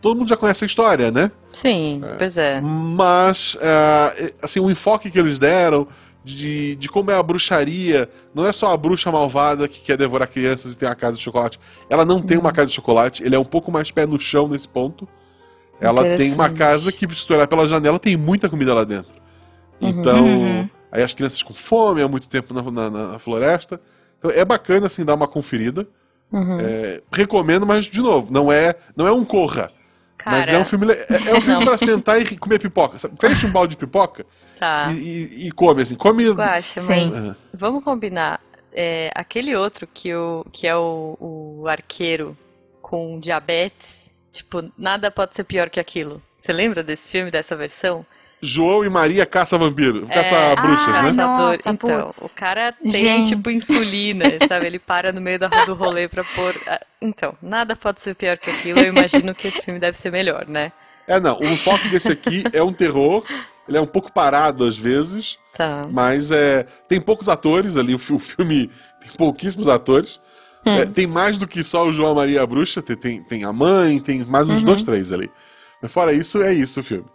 Todo mundo já conhece a história, né? Sim, pois é. Mas, é, assim, o enfoque que eles deram de, de como é a bruxaria, não é só a bruxa malvada que quer devorar crianças e tem uma casa de chocolate. Ela não tem Uhum. uma casa de chocolate, ele é um pouco mais pé no chão nesse ponto. Ela tem uma casa que, se tu olhar pela janela, tem muita comida lá dentro. Então, Uhum. aí as crianças com fome há muito tempo na, na- na floresta. Então é bacana, assim, dar uma conferida. Uhum. É, recomendo, mas, de novo, não é, não é um corra. Cara, Mas é um filme, é, é um [laughs] filme pra sentar e comer pipoca. Sabe? Fecha um balde de pipoca tá. e, e- come, assim. Come. Guaxa, mas Sim. vamos combinar. É, aquele outro que, o, que é o, o arqueiro com diabetes, tipo, nada pode ser pior que aquilo. Você lembra desse filme, dessa versão? João e Maria caça vampiro. Caça É, bruxas, Ah, né? Nossa, então, putz. o cara tem, Gente. tipo, insulina, [laughs] sabe? Ele para no meio da, do rolê pra pôr. Então, nada pode ser pior que aquilo. Eu imagino que esse filme deve ser melhor, né? É, não. O foco desse aqui é um terror. Ele é um pouco parado às vezes, Tá. mas é tem poucos atores ali. O filme tem pouquíssimos atores. Hum. É, tem mais do que só o João Maria a Bruxa. Tem, tem, tem a mãe, tem mais uns Uhum. dois, três ali. Mas fora isso, é isso o filme.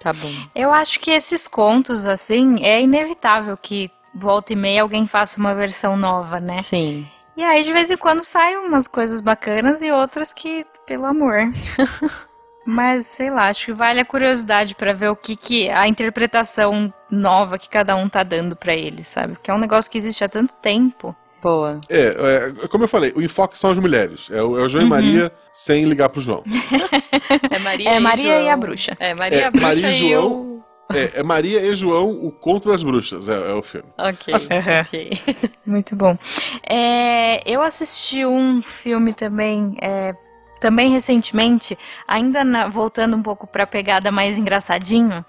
Tá bom. Eu acho que esses contos, assim, é inevitável que volta e meia alguém faça uma versão nova, né? Sim. E aí, de vez em quando, saem umas coisas bacanas e outras que, pelo amor. [laughs] Mas, sei lá, acho que vale a curiosidade pra ver o que, que a interpretação nova que cada um tá dando pra ele, sabe? Porque é um negócio que existe há tanto tempo. Boa. É, é, como eu falei, o enfoque são as mulheres. É o, é o João e Maria sem ligar pro João. [laughs] É Maria, É e, Maria João. e a bruxa. É, Maria, É, a bruxa Maria e João. o... É, é Maria e João, o Conto das Bruxas, é, é o filme. Ok, [laughs] Assim- ok. [laughs] Muito bom. É, eu assisti um filme também, é, também recentemente, ainda na- voltando um pouco pra pegada mais engraçadinho.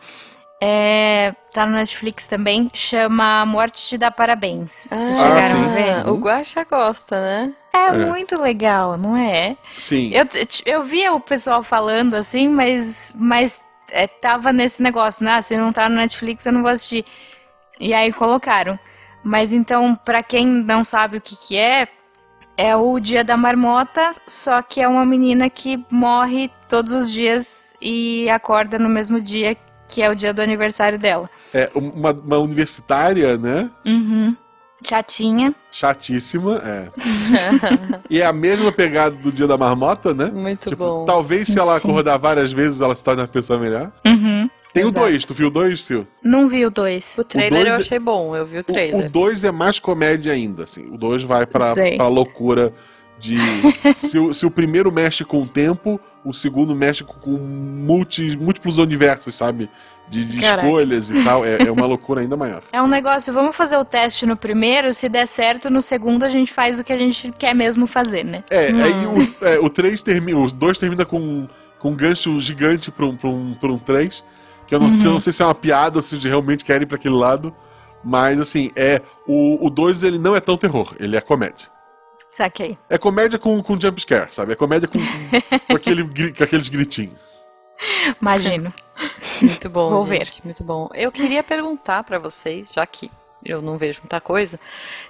É, tá no Netflix também, chama Morte te dá parabéns. Vocês Ah, chegaram sim. a ver? o Guaxa gosta, né? É, É. muito legal, não é? Sim. Eu, eu via o pessoal falando assim, mas, mas é, tava nesse negócio, né? Ah, se não tá no Netflix, eu não vou assistir. E aí colocaram. Mas então, pra quem não sabe o que que é, é o Dia da Marmota, só que é uma menina que morre todos os dias e acorda no mesmo dia que é o dia do aniversário dela. É uma, uma universitária, né? Uhum. Chatinha. Chatíssima, é. [laughs] e é a mesma pegada do Dia da Marmota, né? Muito Tipo, bom. talvez se ela Sim. acordar várias vezes, ela se torne uma pessoa melhor. Uhum. Tem o Exato. 2, tu viu o 2, Sil? Não vi o dois. O trailer dois eu é- achei bom, eu vi o O- trailer. O 2 é mais comédia ainda, assim. O 2 vai pra, Sei. pra loucura de. se, o, se o primeiro mexe com o tempo, o segundo mexe com multi, múltiplos universos, sabe? De, de escolhas e tal. É, é uma loucura ainda maior. É um negócio, vamos fazer o teste no primeiro, se der certo, no segundo a gente faz o que a gente quer mesmo fazer, né? É, aí o, é, o 3 termina. O 2 termina com, com um gancho gigante pra um, um, pra um 3. Que eu não, sei, eu não sei se é uma piada ou se realmente querem ir pra aquele lado. Mas assim, é. O 2 ele não é tão terror, ele é comédia. Saquei. É comédia com, com jump scare, sabe? É comédia com, com, aquele, com aqueles gritinhos. Imagino. Muito bom, Vou gente, muito bom. Eu queria perguntar pra vocês, já que eu não vejo muita coisa,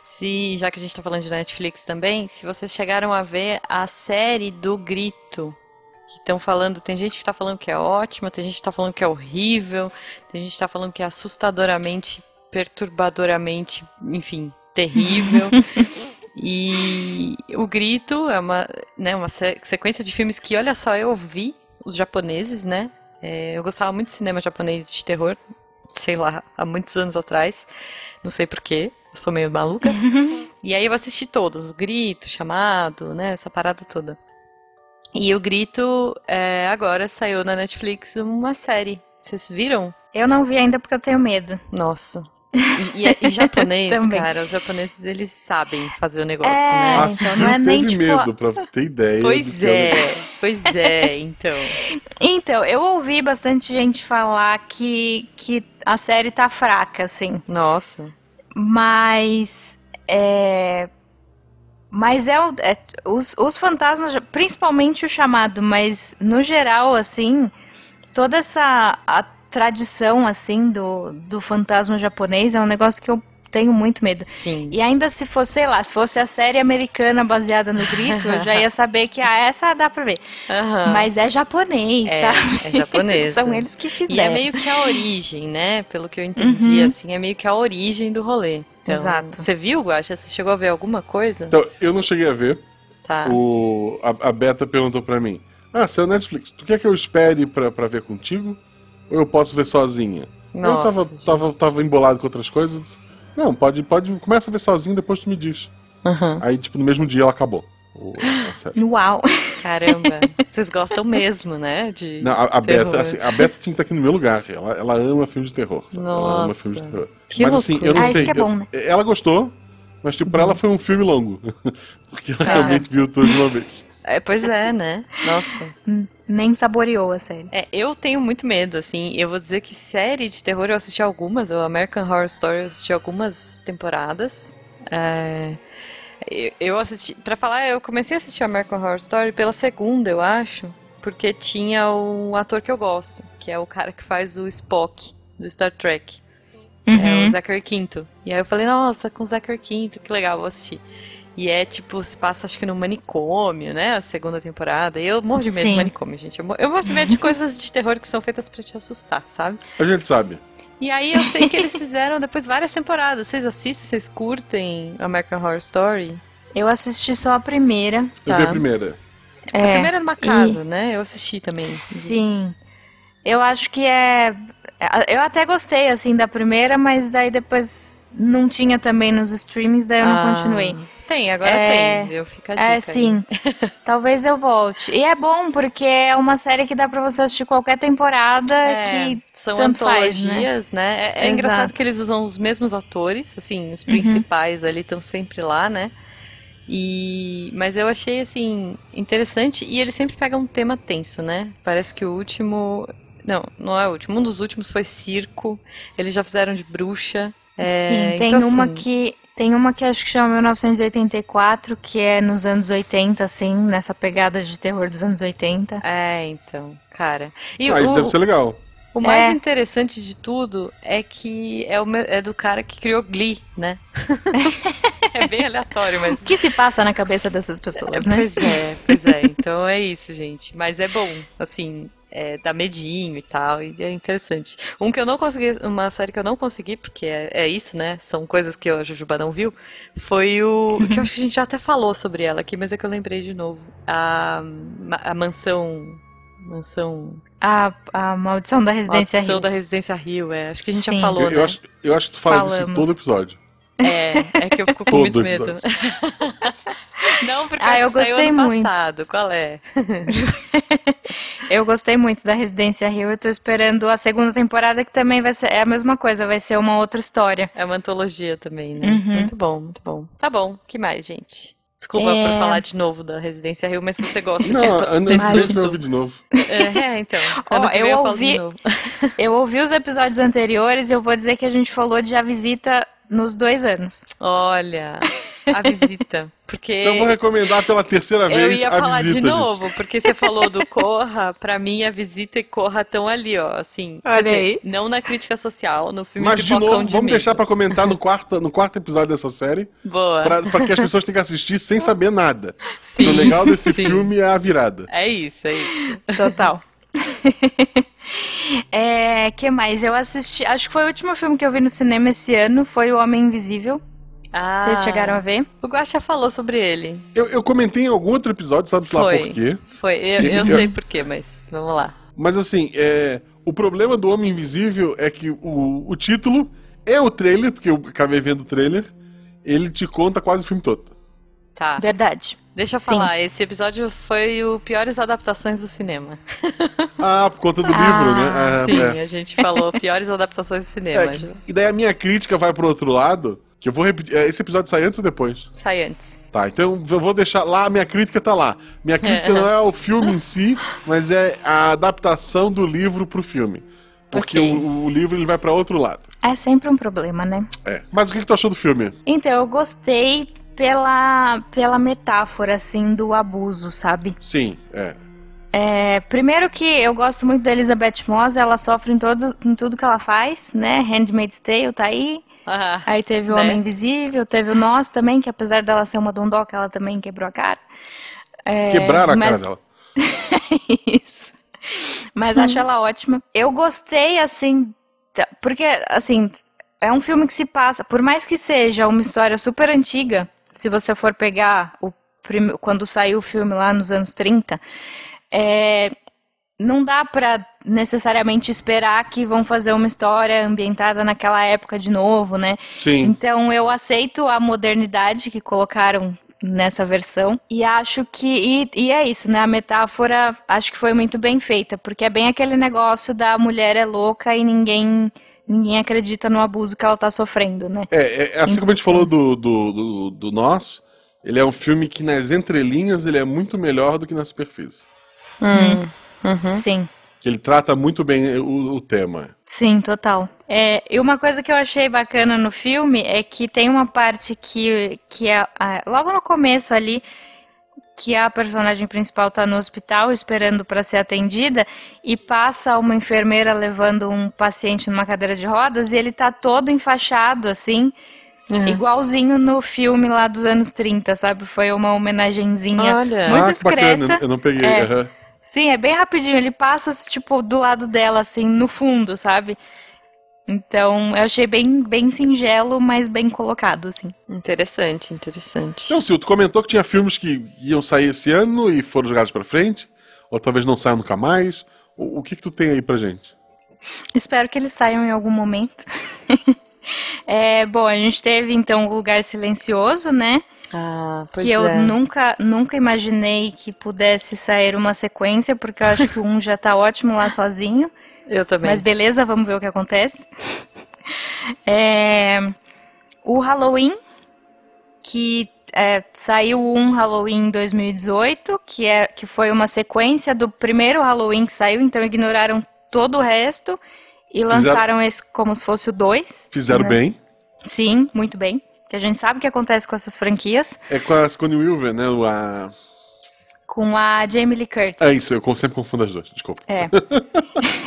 se já que a gente tá falando de Netflix também, se vocês chegaram a ver a série do Grito. Que estão falando, tem gente que tá falando que é ótima, tem gente que tá falando que é horrível, tem gente que tá falando que é assustadoramente, perturbadoramente, enfim, terrível. [laughs] E o Grito é uma, né, uma se- sequência de filmes que, olha só, eu vi os japoneses, né? É, eu gostava muito de cinema japonês de terror, sei lá, há muitos anos atrás. Não sei porquê, eu sou meio maluca. [laughs] E aí eu assisti todos, o Grito, Chamado, né? Essa parada toda. E o Grito, é, agora saiu na Netflix uma série. Vocês viram? Eu não vi ainda porque eu tenho medo. Nossa. E, e- e [laughs] japonês, Também. cara, os japoneses eles sabem fazer o negócio, É, né? A então não é nem, tipo, medo, pra ter ideia. do Pois ela- é, pois é, então. [laughs] Então, eu ouvi bastante gente falar que, que a série tá fraca, assim. Nossa. Mas. É. Mas é, o- é- os, os fantasmas, principalmente o chamado, mas no geral, assim, toda essa a tradição, assim, do, do fantasma japonês é um negócio que eu tenho muito medo. Sim. E ainda se fosse, sei lá, se fosse a série americana baseada no grito, eu já ia saber que ah, essa dá pra ver. Aham. Mas é japonês, É, sabe? é japonês, [laughs] São né? eles que E fizeram. é meio que a origem, né? Pelo que eu entendi, Uhum. assim, é meio que a origem do rolê. Então, Exato. Você viu, Guaxa? Você chegou a ver alguma coisa? Então, eu não cheguei a ver. Tá. O, a, a Beta perguntou pra mim: Ah, seu Netflix, tu quer que eu espere pra, pra ver contigo? Ou eu posso ver sozinha? eu Nossa, tava, gente. tava, tava embolado com outras coisas. eu disse, não, pode, pode. Começa a ver sozinho, depois tu me diz. Aham. Aí, tipo, no mesmo dia ela acabou. Uau! Caramba. Vocês gostam mesmo, né? De Não, a, a. Beta, assim, a Beta tinha que estar aqui no meu lugar. Ela, ela ama filmes de terror. sabe? Ela ama Nossa. filmes de terror. Que mas assim, eu não. Ah, sei. que é bom, né? eu- ela gostou, mas tipo, pra ela foi um filme longo. [laughs] Porque ela Ah. realmente viu tudo de uma vez. É, pois é, né? Nossa. Nem saboreou a série. É, eu tenho muito medo, assim. Eu vou dizer que série de terror eu assisti algumas. O American Horror Story eu assisti algumas temporadas. É, eu- eu assisti. Pra falar, eu comecei a assistir American Horror Story pela segunda, eu acho. Porque tinha o ator que eu gosto, que é o cara que faz o Spock do Star Trek. É Uhum. o Zachary Quinto. E aí eu falei, nossa, com o Zachary Quinto, que legal, vou assistir. E é tipo, se passa acho que no manicômio, né? A segunda temporada. E eu morro de medo de Sim. manicômio, gente. Eu morro, eu morro de medo de [laughs] coisas de terror que são feitas pra te assustar, sabe? A gente sabe. E aí eu sei que eles fizeram depois várias temporadas. Vocês assistem, vocês curtem American Horror Story? Eu assisti só a primeira. Eu Tá. vi a primeira. A É, primeira numa casa, né? Eu assisti também. Sim. Eu acho que é. Eu até gostei, assim, da primeira, mas daí depois não tinha também nos streamings, daí eu não Ah, continuei. Tem, agora É, tem, viu? Fica a dica. É, sim. [laughs] Talvez eu volte. E é bom, porque é uma série que dá pra você assistir qualquer temporada É, que são tanto faz, né? antologias, né? É, é. Uhum. engraçado que eles usam os mesmos atores, assim, os principais ali estão sempre lá, né? E mas eu achei assim interessante e eles sempre pegam um tema tenso, né? Parece que o último, não, não é o último, um dos últimos foi circo. Eles já fizeram de bruxa. É, Sim, tem então, uma assim, que tem uma que acho que chama 1984, que é nos anos 80, assim, nessa pegada de terror dos anos 80. É, então, cara. E ah, isso o- deve ser legal. O mais É. interessante de tudo é que é, o meu- é do cara que criou Glee, né? [laughs] é bem aleatório, mas. O que se passa na cabeça dessas pessoas, né? Pois é, pois é. Então é isso, gente. Mas é bom, assim, é, dá medinho e tal, e é interessante. Um que eu não consegui, uma série que eu não consegui, porque é, é isso, né? São coisas que a Jujuba não viu, foi o. que eu acho que a gente já até falou sobre ela aqui, mas é que eu lembrei de novo. A, a mansão. Mansão. A, a maldição da residência Maldição Rio. da Residência Rio, é. Acho que a gente Sim. já falou, Eu, né? eu acho, eu acho que tu fala disso em Falamos. todo episódio. É, é que eu fico com muito medo. [laughs] Não, porque Ah, eu que saiu gostei ano muito. passado. Qual é? [laughs] Eu gostei muito da Residência Rio. Eu tô esperando a segunda temporada, que também vai ser é a mesma coisa, vai ser uma outra história. É uma antologia também, né? Uhum. Muito bom, muito bom. Tá bom, que mais, gente? Desculpa É. por falar de novo da Residência Rio, mas se você gosta Não, de ano desse que vem você de novo. É, é, então. Ó, Ano que eu vem eu falo ouvi- de novo. [laughs] Eu ouvi os episódios anteriores e eu vou dizer que a gente falou de A Visita nos dois anos. Olha, a visita. Porque Então eu vou recomendar pela terceira eu vez ia a falar visita, de gente. novo, porque você falou do Corra, pra mim a visita e Corra estão ali, ó, assim. quer Olha dizer, aí. não na crítica social, no filme Mas de novo, de vamos Medo. deixar pra comentar no quarto, no quarto episódio dessa série, Boa. pra, pra que as pessoas tenham que assistir sem saber nada. Sim. O legal desse Sim. filme é a virada. É isso, é isso. Total. [laughs] [laughs] é, que mais? Eu assisti. Acho que foi o último filme que eu vi no cinema esse ano. Foi O Homem Invisível. Ah, Vocês chegaram a ver? O Guaxa falou sobre ele. Eu, eu comentei em algum outro episódio, sabe-se lá por quê. Foi, eu, eu [laughs] sei porquê, mas vamos lá. Mas assim, é, o problema do Homem Invisível é que o, o título é o trailer, porque eu acabei vendo o trailer, ele te conta quase o filme todo. Tá. Verdade. Deixa eu Sim. falar, esse episódio foi o piores adaptações do cinema. [laughs] Ah, por conta do Ah, livro, né? Ah, Sim, é. a gente falou piores adaptações do cinema. É, e daí a minha crítica vai pro outro lado, que eu vou repetir. é, Esse episódio sai antes ou depois? Sai antes. Tá, então eu vou deixar lá, a minha crítica tá lá. Minha crítica [laughs] não é o filme em si, mas é a adaptação do livro pro filme. Porque Ok. o, o livro ele vai pra outro lado. É sempre um problema, né? É. Mas o que, que tu achou do filme? Então, eu gostei pela, pela metáfora, assim, do abuso, sabe? Sim, é. É, primeiro que eu gosto muito da Elizabeth Moss, ela sofre em, todo, em tudo que ela faz, né? Handmaid's Tale tá aí. Ah, Aí teve o Né? Homem Invisível, teve o Nós também, que apesar dela ser uma dondoca, ela também quebrou a cara. É, Quebraram a cara mas- dela. [laughs] Isso. Mas acho ela ótima. Eu gostei, assim, porque, assim, é um filme que se passa, por mais que seja uma história super antiga, se você for pegar o quando saiu o filme lá nos anos 30, é, não dá pra necessariamente esperar que vão fazer uma história ambientada naquela época de novo, né? Sim. Então eu aceito a modernidade que colocaram nessa versão e acho que e, e é isso, né? A metáfora acho que foi muito bem feita, porque é bem aquele negócio da mulher é louca e ninguém ninguém acredita no abuso que ela tá sofrendo, né? É, é, assim como a gente falou do, do, do, do Nós, ele é um filme que nas entrelinhas ele é muito melhor do que na superfície. uhum. Sim. Que ele trata muito bem o, o tema. Sim, total. É, e uma coisa que eu achei bacana no filme é que tem uma parte que, que é, a- logo no começo ali, que a personagem principal tá no hospital esperando para ser atendida e passa uma enfermeira levando um paciente numa cadeira de rodas e ele tá todo enfaixado assim, Uhum. igualzinho no filme lá dos anos 30, sabe? Foi uma homenagenzinha Olha. muito ah, que bacana, discreta. eu não peguei. É. aham. Sim, é bem rapidinho. Ele passa, tipo, do lado dela, assim, no fundo, sabe? Então, eu achei bem, bem singelo, mas bem colocado, assim. Interessante, interessante. Então, Sil, tu comentou que tinha filmes que iam sair esse ano e foram jogados pra frente, ou talvez não saiam nunca mais. O, o que que tu tem aí pra gente? Espero que eles saiam em algum momento. [laughs] É, bom, a gente teve, então, o Lugar Silencioso, né? Ah, pois que eu é. nunca, nunca imaginei que pudesse sair uma sequência, porque eu acho que o um já tá ótimo lá sozinho. Eu também. Mas beleza, vamos ver o que acontece. É, o Halloween, que é, saiu um Halloween em 2018, que, é, que foi uma sequência do primeiro Halloween que saiu, então ignoraram todo o resto e Fizeram- lançaram esse como se fosse o 2. Fizeram bem. Sim, muito bem. Que a gente sabe o que acontece com essas franquias. É com a Sigourney Weaver, né? o- A... Com a Jamie Lee Curtis. É isso, eu sempre confundo as duas, desculpa. É.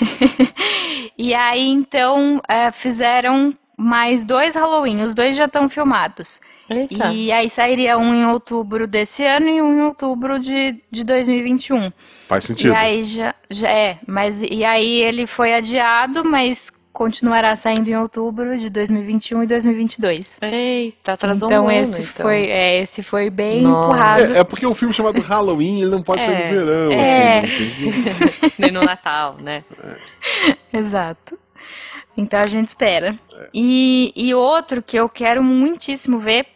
[laughs] e aí, então, é, fizeram mais dois Halloween. Os dois já estão filmados. Eita. E aí sairia um em outubro desse ano e um em outubro de, de 2021. Faz sentido. E aí já, já é, mas e aí ele foi adiado, mas continuará saindo em outubro de 2021 e 2022. Eita, atrasou então um ano, esse então. foi, é, esse foi bem Nossa. empurrado. É, é porque é um filme chamado Halloween, ele não pode É, ser no verão, é. assim. que- [laughs] Nem no Natal, né? [laughs] Exato. Então a gente espera. É. E, e outro que eu quero muitíssimo ver,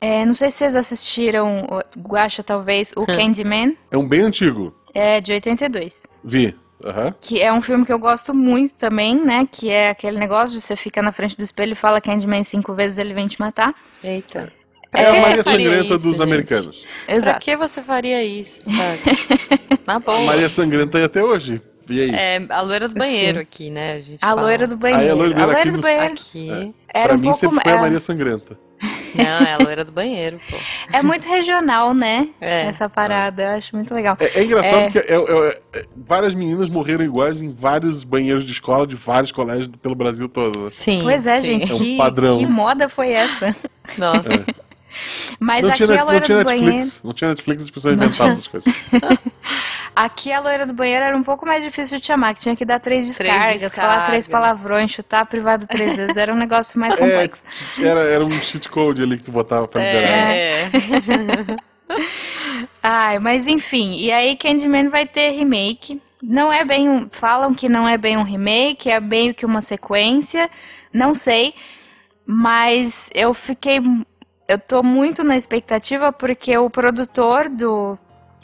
é, não sei se vocês assistiram, Guacha talvez, o Candyman, É um bem antigo. é de 82. Vi. Aham. Que é um filme que eu gosto muito também, né? Que é aquele negócio de você fica na frente do espelho e fala Candyman cinco vezes ele vem te matar. Eita. É, Pra a que Maria você faria Sangrenta isso, dos gente? americanos. Pra Exato. que você faria isso, sabe? [laughs] Na boa. Maria Sangrenta aí até hoje. E aí? É, a loira do banheiro Sim. aqui, né? A, gente A fala. loira do banheiro. Aí a loira do banheiro aqui do no- banheiro Aqui. era pra um mim pouco sempre foi a é, Maria Sangrenta. Não, é a loira do banheiro, pô. é muito regional, né? É. Essa parada, eu acho muito legal. É, é engraçado É. porque é- é- é- várias meninas morreram iguais em vários banheiros de escola de vários colégios pelo Brasil todo. né? Sim. Pois é, sim. gente, É um que, padrão. que moda foi essa? Nossa. Mas Não aqui tinha, a loira não tinha do banheiro. Netflix. Não tinha Netflix, as pessoas inventavam essas coisas. [laughs] Aqui a loira do banheiro era um pouco mais difícil de chamar, que tinha que dar três Três descargas, falar três descargas. palavrões, chutar a privada três vezes. Era um negócio mais [laughs] É, complexo. t- era, era um cheat code ali que tu botava pra liberar. É. [laughs] Ai, mas enfim, e aí Candyman vai ter remake. Não é bem um. Falam que não é bem um remake, é meio que uma sequência. Não sei. Mas eu fiquei. Eu tô muito na expectativa porque o produtor do,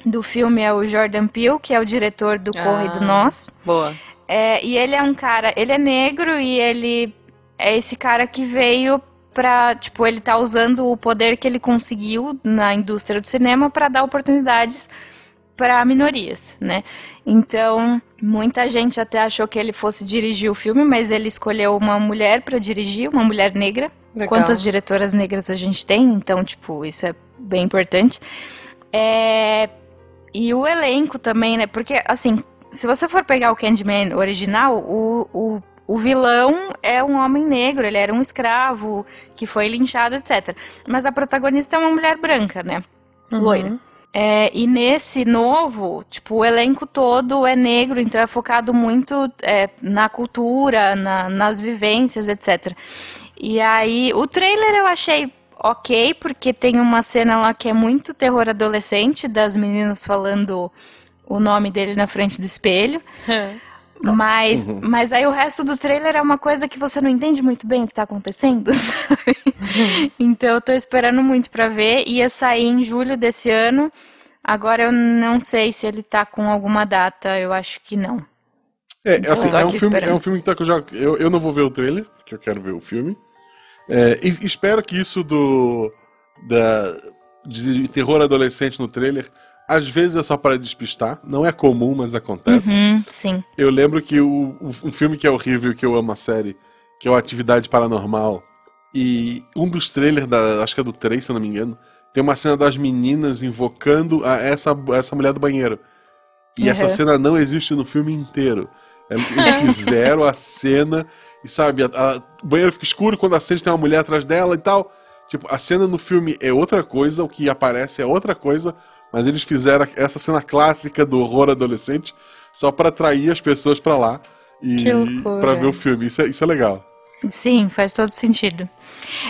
do filme é o Jordan Peele, que é o diretor do Corre do Ah. Nós. Boa. É, e ele é um cara, ele é negro e ele é esse cara que veio pra, tipo, ele tá usando o poder que ele conseguiu na indústria do cinema pra dar oportunidades pra minorias, né? Então, muita gente até achou que ele fosse dirigir o filme, mas ele escolheu uma mulher pra dirigir, uma mulher negra. Legal. Quantas diretoras negras a gente tem? Então, tipo, isso é bem importante. É, E o elenco também, né? Porque, assim, se você for pegar o Candyman original, o, o, o vilão é um homem negro, ele era um escravo que foi linchado, etc. Mas a protagonista é uma mulher branca, né? Uhum. Loira. É, e nesse novo, tipo, o elenco todo é negro, então é focado muito é, na cultura, na- nas vivências, etc. E aí, o trailer eu achei ok, porque tem uma cena lá que é muito terror adolescente, das meninas falando o nome dele na frente do espelho. [laughs] Mas, Uhum. mas aí o resto do trailer é uma coisa que você não entende muito bem o que tá acontecendo, [laughs] sabe? então eu tô esperando muito pra ver. Ia sair em julho desse ano. Agora eu não sei se ele tá com alguma data, eu acho que não. É, Então, assim, é um filme, é um filme que tá, que eu já. Eu, eu não vou ver o trailer, porque eu quero ver o filme. É, espero que isso do. Da, de terror adolescente no trailer, às vezes é só para despistar. Não é comum, mas acontece. Uhum, sim. Eu lembro que o, um filme que é horrível, que eu amo a série, que é o Atividade Paranormal, e um dos trailers, da, acho que é do 3, se eu não me engano, tem uma cena das meninas invocando a, essa, essa mulher do banheiro. E essa Uhum. cena não existe no filme inteiro. Eles [laughs] fizeram a cena e, sabe, a- a- o banheiro fica escuro quando acende, tem uma mulher atrás dela e tal. Tipo, a cena no filme é outra coisa, o que aparece é outra coisa, mas eles fizeram essa cena clássica do horror adolescente só pra atrair as pessoas pra lá e para ver o filme. Isso é, isso é legal. Sim, faz todo sentido.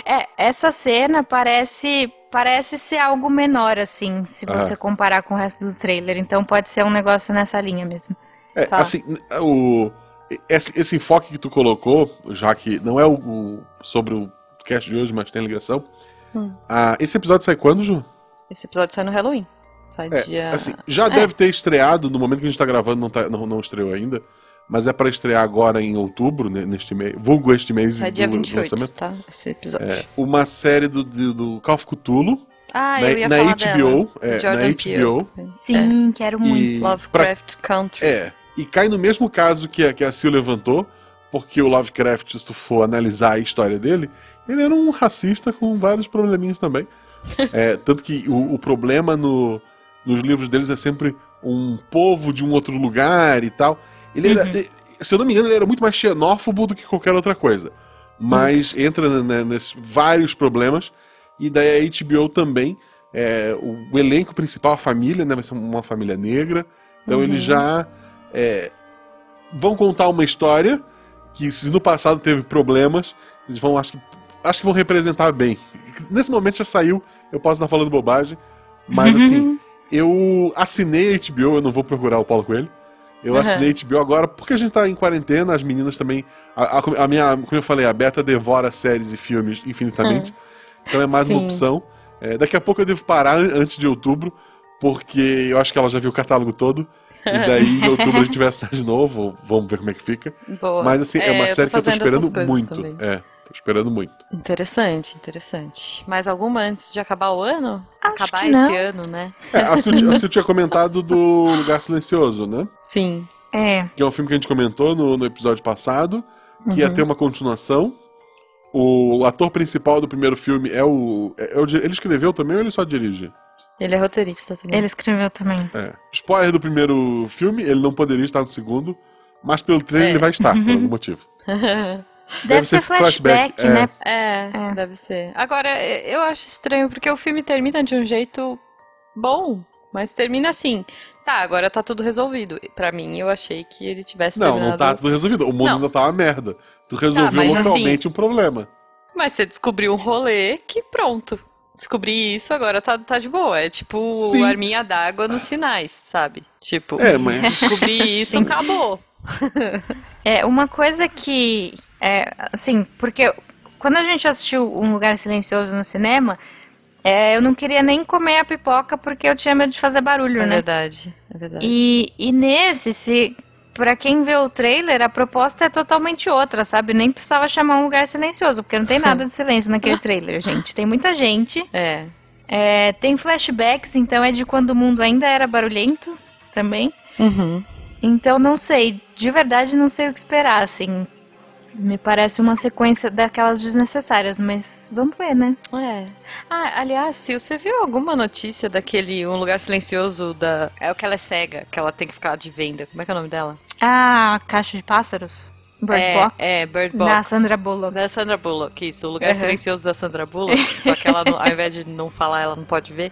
É, essa cena parece parece ser algo menor, assim, se Ah. você comparar com o resto do trailer. Então pode ser um negócio nessa linha mesmo. É, Tá. assim, o, esse, esse enfoque que tu colocou, já que não é o, o- sobre o cast de hoje, mas tem ligação. Hum. Ah, esse episódio sai quando, Ju? Esse episódio sai no Halloween. Sai É, dia. assim, já É. deve ter estreado, no momento que a gente tá gravando, não, tá- não, não estreou ainda. Mas é pra estrear agora em outubro, né, neste mês. Vulgo este mês Sai do, dia do 28, lançamento. tá? Esse episódio. É, uma série do, do, do Call of Cthulhu Ah, na, eu ia na falar HBO. dela, é, na Peele. HBO. Sim, quero muito. E pra- Lovecraft Country. É, e cai no mesmo caso que a, que a Sil levantou, porque o Lovecraft, se tu for analisar a história dele, ele era um racista com vários probleminhas também. [laughs] É, tanto que o, o problema no, nos livros deles é sempre um povo de um outro lugar e tal. Ele era, ele- se eu não me engano, ele era muito mais xenófobo do que qualquer outra coisa. Mas entra né, nesses vários problemas. E daí a HBO também. é, o, o elenco principal, a família, né? Vai ser uma família negra. Então eles já é, vão contar uma história que se no passado teve problemas, eles vão, acho que, acho que vão representar bem. Nesse momento já saiu, eu posso estar falando bobagem, mas assim, eu assinei a HBO, eu não vou procurar o Paulo Coelho. Eu Uhum. assinei a HBO agora porque a gente tá em quarentena, as meninas também. A, a- a minha, como eu falei, a Beta devora séries e filmes infinitamente. Então é mais uma Sim. opção. É, daqui a pouco eu devo parar an- antes de outubro, porque eu acho que ela já viu o catálogo todo. E daí em outubro a gente vai assinar de novo, vamos ver como é que fica. Boa. Mas assim, é, É, uma série que eu tô esperando muito. também. É, tô esperando muito. Interessante, interessante. Mais alguma antes de acabar o ano? Acho acabar que não. esse ano, né? É, a Sil, a Sil tinha comentado do Lugar Silencioso, né? Sim. É. Que é um filme que a gente comentou no, no episódio passado, que ia ter uma continuação. O ator principal do primeiro filme é o. é- é o ele escreveu também ou ele só dirige? Ele é roteirista também. Ele escreveu também. É. Spoiler do primeiro filme, ele não poderia estar no segundo, mas pelo trailer É. ele vai estar, por algum [laughs] motivo. Deve, ser flashback, é. né? É, É. deve ser. Agora, eu acho estranho porque o filme termina de um jeito bom, mas termina assim. Tá, agora tá tudo resolvido. Pra mim, eu achei que ele tivesse Não, não terminado. tá tudo resolvido. O mundo Não. ainda tá uma merda. Tu resolveu mas localmente um problema. Mas você descobriu um rolê que pronto. Descobri isso, agora tá, tá de boa. É tipo Sim. arminha d'água nos sinais, sabe? Tipo, É, mas. descobri isso, Sim. acabou. É, uma coisa que. É, assim, porque quando a gente assistiu Um Lugar Silencioso no cinema, é, eu não queria nem comer a pipoca porque eu tinha medo de fazer barulho, É né? verdade, é verdade. E, e nesse, se. Pra quem vê o trailer, a proposta é totalmente outra, sabe? Nem precisava chamar um lugar silencioso, porque não tem nada de silêncio naquele trailer, gente. Tem muita gente. É. É, tem flashbacks, então é de quando o mundo ainda era barulhento também. Uhum. Então não sei, de verdade não sei o que esperar, assim. Me parece uma sequência daquelas desnecessárias, mas vamos ver, né? É. Ah, aliás, Sil, você viu alguma notícia daquele Um Lugar Silencioso da. É o que ela é cega, que ela tem que ficar de venda. Como é que é o nome dela? Ah, Caixa de Pássaros? Bird é, Box? É, Bird Box. Da Sandra Bullock. Da Sandra Bullock, isso. O Lugar Uhum. Silencioso da Sandra Bullock. Só que ela, não- ao invés de não falar, ela não pode ver.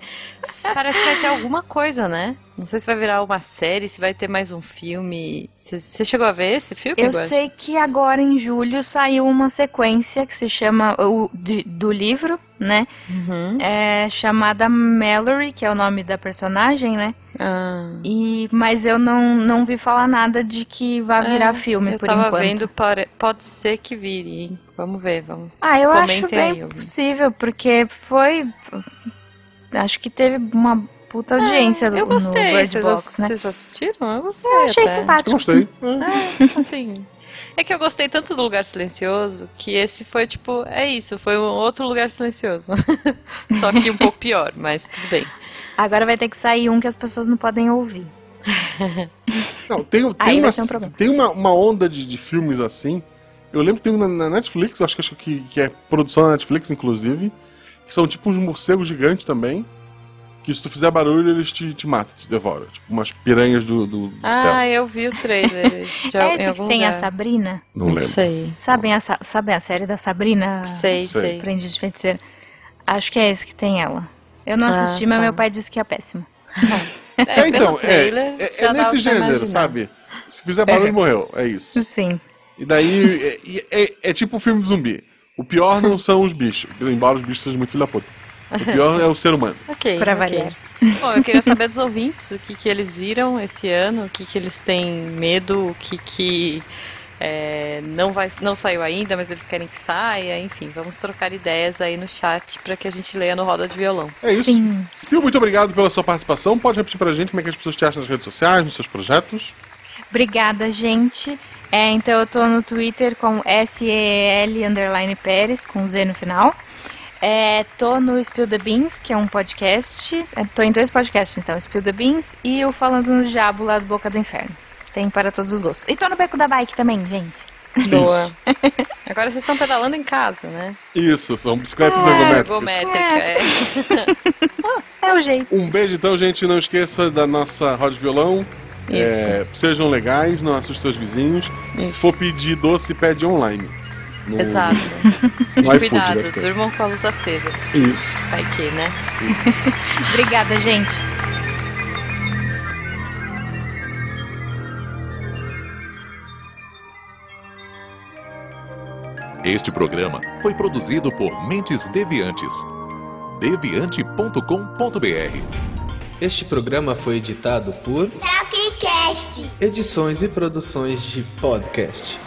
Parece que vai ter alguma coisa, né? Não sei se vai virar uma série, se vai ter mais um filme. Você chegou a ver esse filme? Eu Guaxa? sei que agora em julho saiu uma sequência que se chama o, de- do livro, né? Uhum. É chamada Mallory, que é o nome da personagem, né? Ah. E mas eu não, não vi falar nada de que vai virar É, filme Eu por tava enquanto. vendo, pare- pode ser que vire, hein? Vamos ver, vamos. Ah, eu acho bem aí, possível, porque foi. Acho que teve uma puta audiência do É, Eu no gostei. Bird Vocês, Box, ass- né? vocês assistiram? Eu gostei. Eu achei até. simpático. Eu gostei. É. [laughs] É, assim. É que eu gostei tanto do Lugar Silencioso que esse foi tipo, é isso, foi um outro lugar silencioso. [laughs] Só que um pouco pior, mas tudo bem. Agora vai ter que sair um que as pessoas não podem ouvir. [laughs] Não, tem, tem, uma, um tem uma, uma onda de, de filmes assim. Eu lembro que tem um na, na Netflix, acho que, acho que, que é produção da Netflix, inclusive, que são tipo uns morcegos gigantes também. Que se tu fizer barulho, eles te, te matam, te devoram. Tipo umas piranhas do, do, do céu. Ah, eu vi o trailer. [laughs] Já, é em esse que tem a lugar. Sabrina? Não Não lembro. sei. Sabem a, Sa- sabem a série da Sabrina? Sei, Sei. sei. Aprendiz de Feiticeira. Acho que é esse que tem ela. Eu não Ah, assisti, mas tá. meu pai disse que é péssimo. [laughs] É, pelo então, é, trailer, é, é nesse gênero, imaginar. sabe? Se fizer barulho, morreu. É isso. Sim. E daí, é, é, é tipo um filme de zumbi. O pior não são os bichos, embora os bichos sejam muito filho da puta. O pior é o ser humano. Ok, Pra ok. variar. Bom, eu queria saber dos ouvintes o que, que eles viram esse ano, o que, que eles têm medo, o que, que é, não, vai, não saiu ainda, mas eles querem que saia. Enfim, vamos trocar ideias aí no chat para que a gente leia no Roda de Violão. É isso. Sim. Sil, muito obrigado pela sua participação. Pode repetir pra gente como é que as pessoas te acham nas redes sociais, nos seus projetos? Obrigada, gente. É, então eu tô no Twitter com SEL underline Pérez, com Z no final. É, tô no Spill the Beans, que é um podcast. É, tô em dois podcasts, então, Spill the Beans e o Falando no Diabo lá do Boca do Inferno. Tem para todos os gostos. E tô no Beco da Bike também, gente. Boa. [laughs] Agora vocês estão pedalando em casa, né? Isso, são bicicletas É, ergométricas. Ergométrica, é. [laughs] É o jeito. Um beijo então, gente. Não esqueça da nossa roda de violão. É, sejam legais, não assustem seus vizinhos. Isso. Se for pedir doce, pede online. No- Exato. [laughs] No iFood, cuidado, durmam com a luz acesa. Isso. Vai que, né? [laughs] Obrigada, gente. Este programa foi produzido por Mentes Deviantes. deviante.com.br Este programa foi editado por Tapcast. Edições e Produções de Podcast.